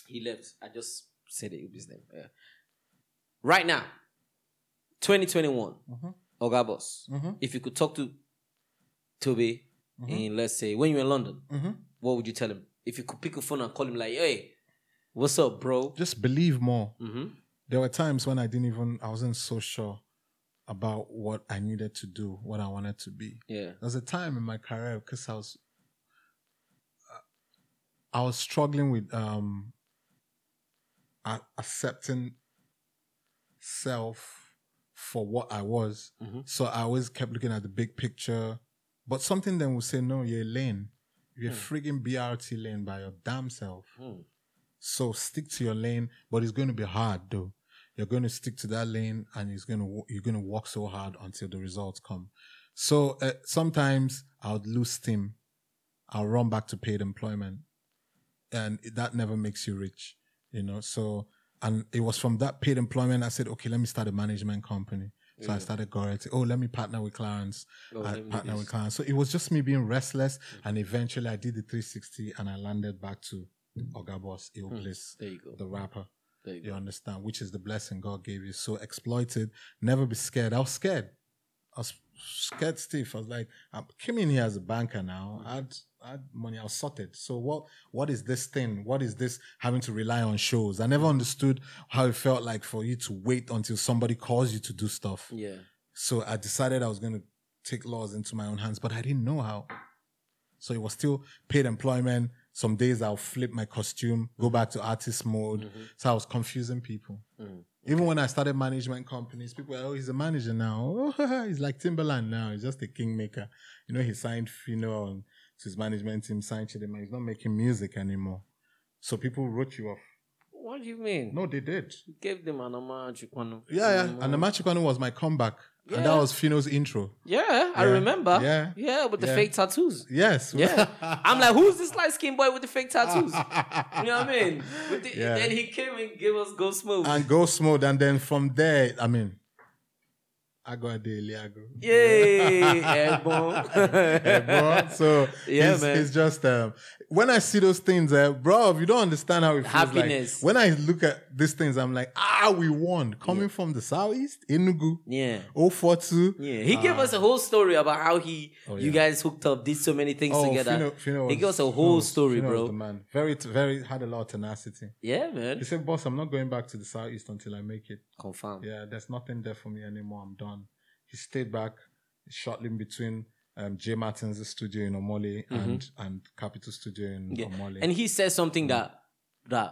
He left. I just said it his name. Yeah. Right now, 2021, Mhm. Oga Boss. Mhm. If you could talk to Toby in let's say when you're in London, Mhm. what would you tell him? If you could pick a phone and call him like, hey, what's up, bro? Just believe more. Mm-hmm. There were times when I didn't even, I wasn't so sure about what I needed to do, what I wanted to be. Yeah. There was a time in my career because I was, uh, I was struggling with um, accepting self for what I was. Mhm. So I always kept looking at the big picture. But something then would say, no, you're a lane. You're a frigging BRT lane by your damn self. Hmm. So stick to your lane, but it's going to be hard though. You're going to stick to that lane, and it's going to you're going to work so hard until the results come. So uh, sometimes I would lose steam. I'll run back to paid employment, and that never makes you rich, you know. So and it was from that paid employment I said, okay, let me start a management company. So I started Goretti. Oh, let me partner with Clarence. I let me do partner this. with Clarence. So it was just me being restless, mm. and eventually I did the 360, and I landed back to Oga Boss, hmm. Ill Bliss, There you go. the rapper. There you You understand? Which is the blessing God gave you. So exploited. Never be scared. I was scared. I was scared stiff. I was like, I came in here as a banker now. Hmm. I had, I had money. I was sorted. So what? What is this thing? What is this having to rely on shows? I never understood how it felt like for you to wait until somebody calls you to do stuff. Yeah. So I decided I was going to take laws into my own hands, but I didn't know how. So it was still paid employment. Some days I'll flip my costume, go back to artist mode. Mm-hmm. So I was confusing people. Mm, Even when I started management companies, people were, oh, he's a manager now. Oh, he's like Timbaland now. He's just a kingmaker. You know, he signed Phyno and to his management team, signed Chidinma. He's not making music anymore. So people wrote you off. What do you mean? No, they did. You gave them an homage. Kwano. Yeah, yeah. Mm. And the Machikwano was my comeback. And that was Phyno's intro. Yeah, I remember. Yeah. Yeah, with the Yeah. fake tattoos. Yes. Yeah. I'm like, who's this light skinned boy with the fake tattoos? You know what I mean? The, Yeah. Then he came and gave us Ghost Mode. and go smooth. And then from there, I mean, I got a daily, I go. Yay. Yeah, bro. So Yeah, it's, man. it's just um, when I see those things, uh, bro, if you don't understand how it feels Happiness. like. When I look at these things, I'm like, ah, we won. Coming from the southeast, Enugu, yeah. 042. Yeah, he gave us a whole story about how he, Oh, you guys hooked up, did so many things Oh, together. Phyno, Phyno he was- gave us a whole story, Phyno was bro. the man. Very, very had a lot of tenacity. Yeah, man. He said, "Boss, I'm not going back to the southeast until I make it." Confirm. Yeah, there's nothing there for me anymore. I'm done. He stayed back, shortly in between um, Jay Martin's studio in Omole and and Capital Studio in Mm-hmm. Yeah. Omole. And he said something that that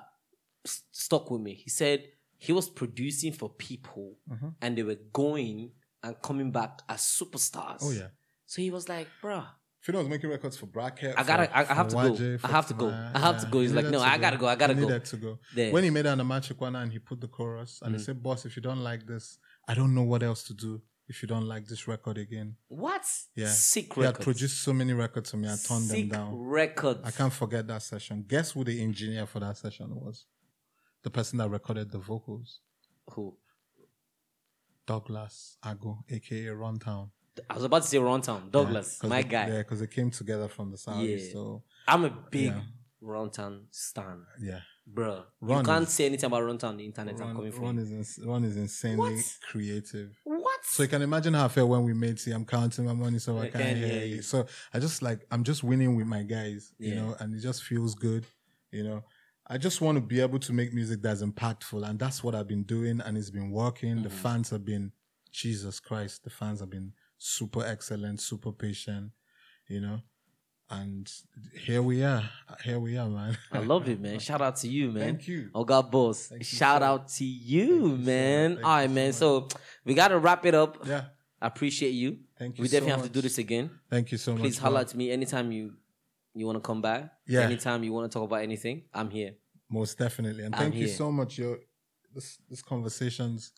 s- stuck with me. He said he was producing for people Mm-hmm. and they were going and coming back as superstars. oh yeah, So he was like, bruh, Phyno was making records for Bracket. I gotta- for- I- I have to go. YJ, I have to go. I have to go. He's he like, no, I gotta go. I gotta he go. Needed to go. There. When he made an Amachikwana and he put the chorus and he Mm. said, "Boss, if you don't like this, I don't know what else to do. If you don't like this record again." what? Yeah, Sick he had produced so many records for me. I turned them down. record. I can't forget that session. Guess who the engineer for that session was? The person that recorded the vocals. Who? Douglas Agu, aka Runtown. I was about to say Runtown. Douglas, Yeah, my they- guy. Yeah, because they came together from the south. Yeah. So I'm a big Yeah. Runtown stan. yeah, Bro, Ron you can't is- say anything about Runtown on the internet. I'm coming from Ron is ins- Ron is insanely What? creative. So you can imagine how I felt when we made See, I'm counting my money so I, can't, can't hear you. you. So I just like I'm just winning with my guys, you know, and it just feels good, you know. I just want to be able to make music that's impactful, and that's what I've been doing, and it's been working. Mm-hmm. The fans have been, Jesus Christ, the fans have been super excellent, super patient, you know. And here we are, here we are, man. I love it, man. Shout out to you, man. Thank you. Oh God, boss. Thank you Shout so- out to you, you so man. much. Thank All right, you so man. much. So we gotta wrap it up. Yeah, I appreciate you. thank you. We definitely so have to do this again. Thank you so Please much. holler bro. at me anytime you you want to come back. Yeah. Anytime you want to talk about anything, I'm here. Most definitely. And I'm thank you so much. Your this this conversations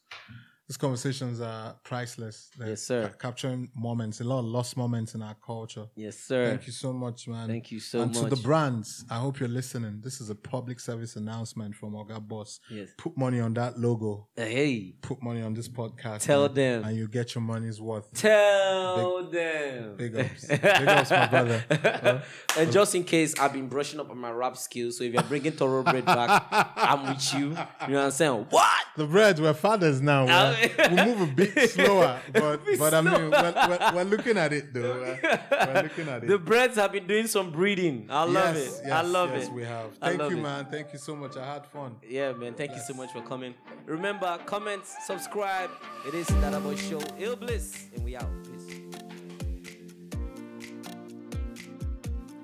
these conversations are priceless. They're Yes, sir. Capturing moments, a lot of lost moments in our culture. Yes, sir. Thank you so much, man. Thank you so and to the brands, I hope you're listening. This is a public service announcement from Oga Boss. Yes. Put money on that logo. Uh, hey, Put money on this podcast. Tell man, them. and you get your money's worth. tell them. Big ups, big ups, my brother. Huh? And just in case, I've been brushing up on my rap skills. So if you're bringing thoroughbred back, I'm with you. You know what I'm saying? What? The bread, we're fathers now. Ah. man. we move a bit slower, but bit but I mean, we're, we're, we're looking at it though. We're, we're looking at it. The breads have been doing some breeding. I love yes, it. I yes, love yes, it. We have. Thank you, it. man. Thank you so much. I had fun. Yeah, man. Thank you so much for coming. Remember, comment, subscribe. It is Dadaboy Show. Ill Bliss. And we out. Peace.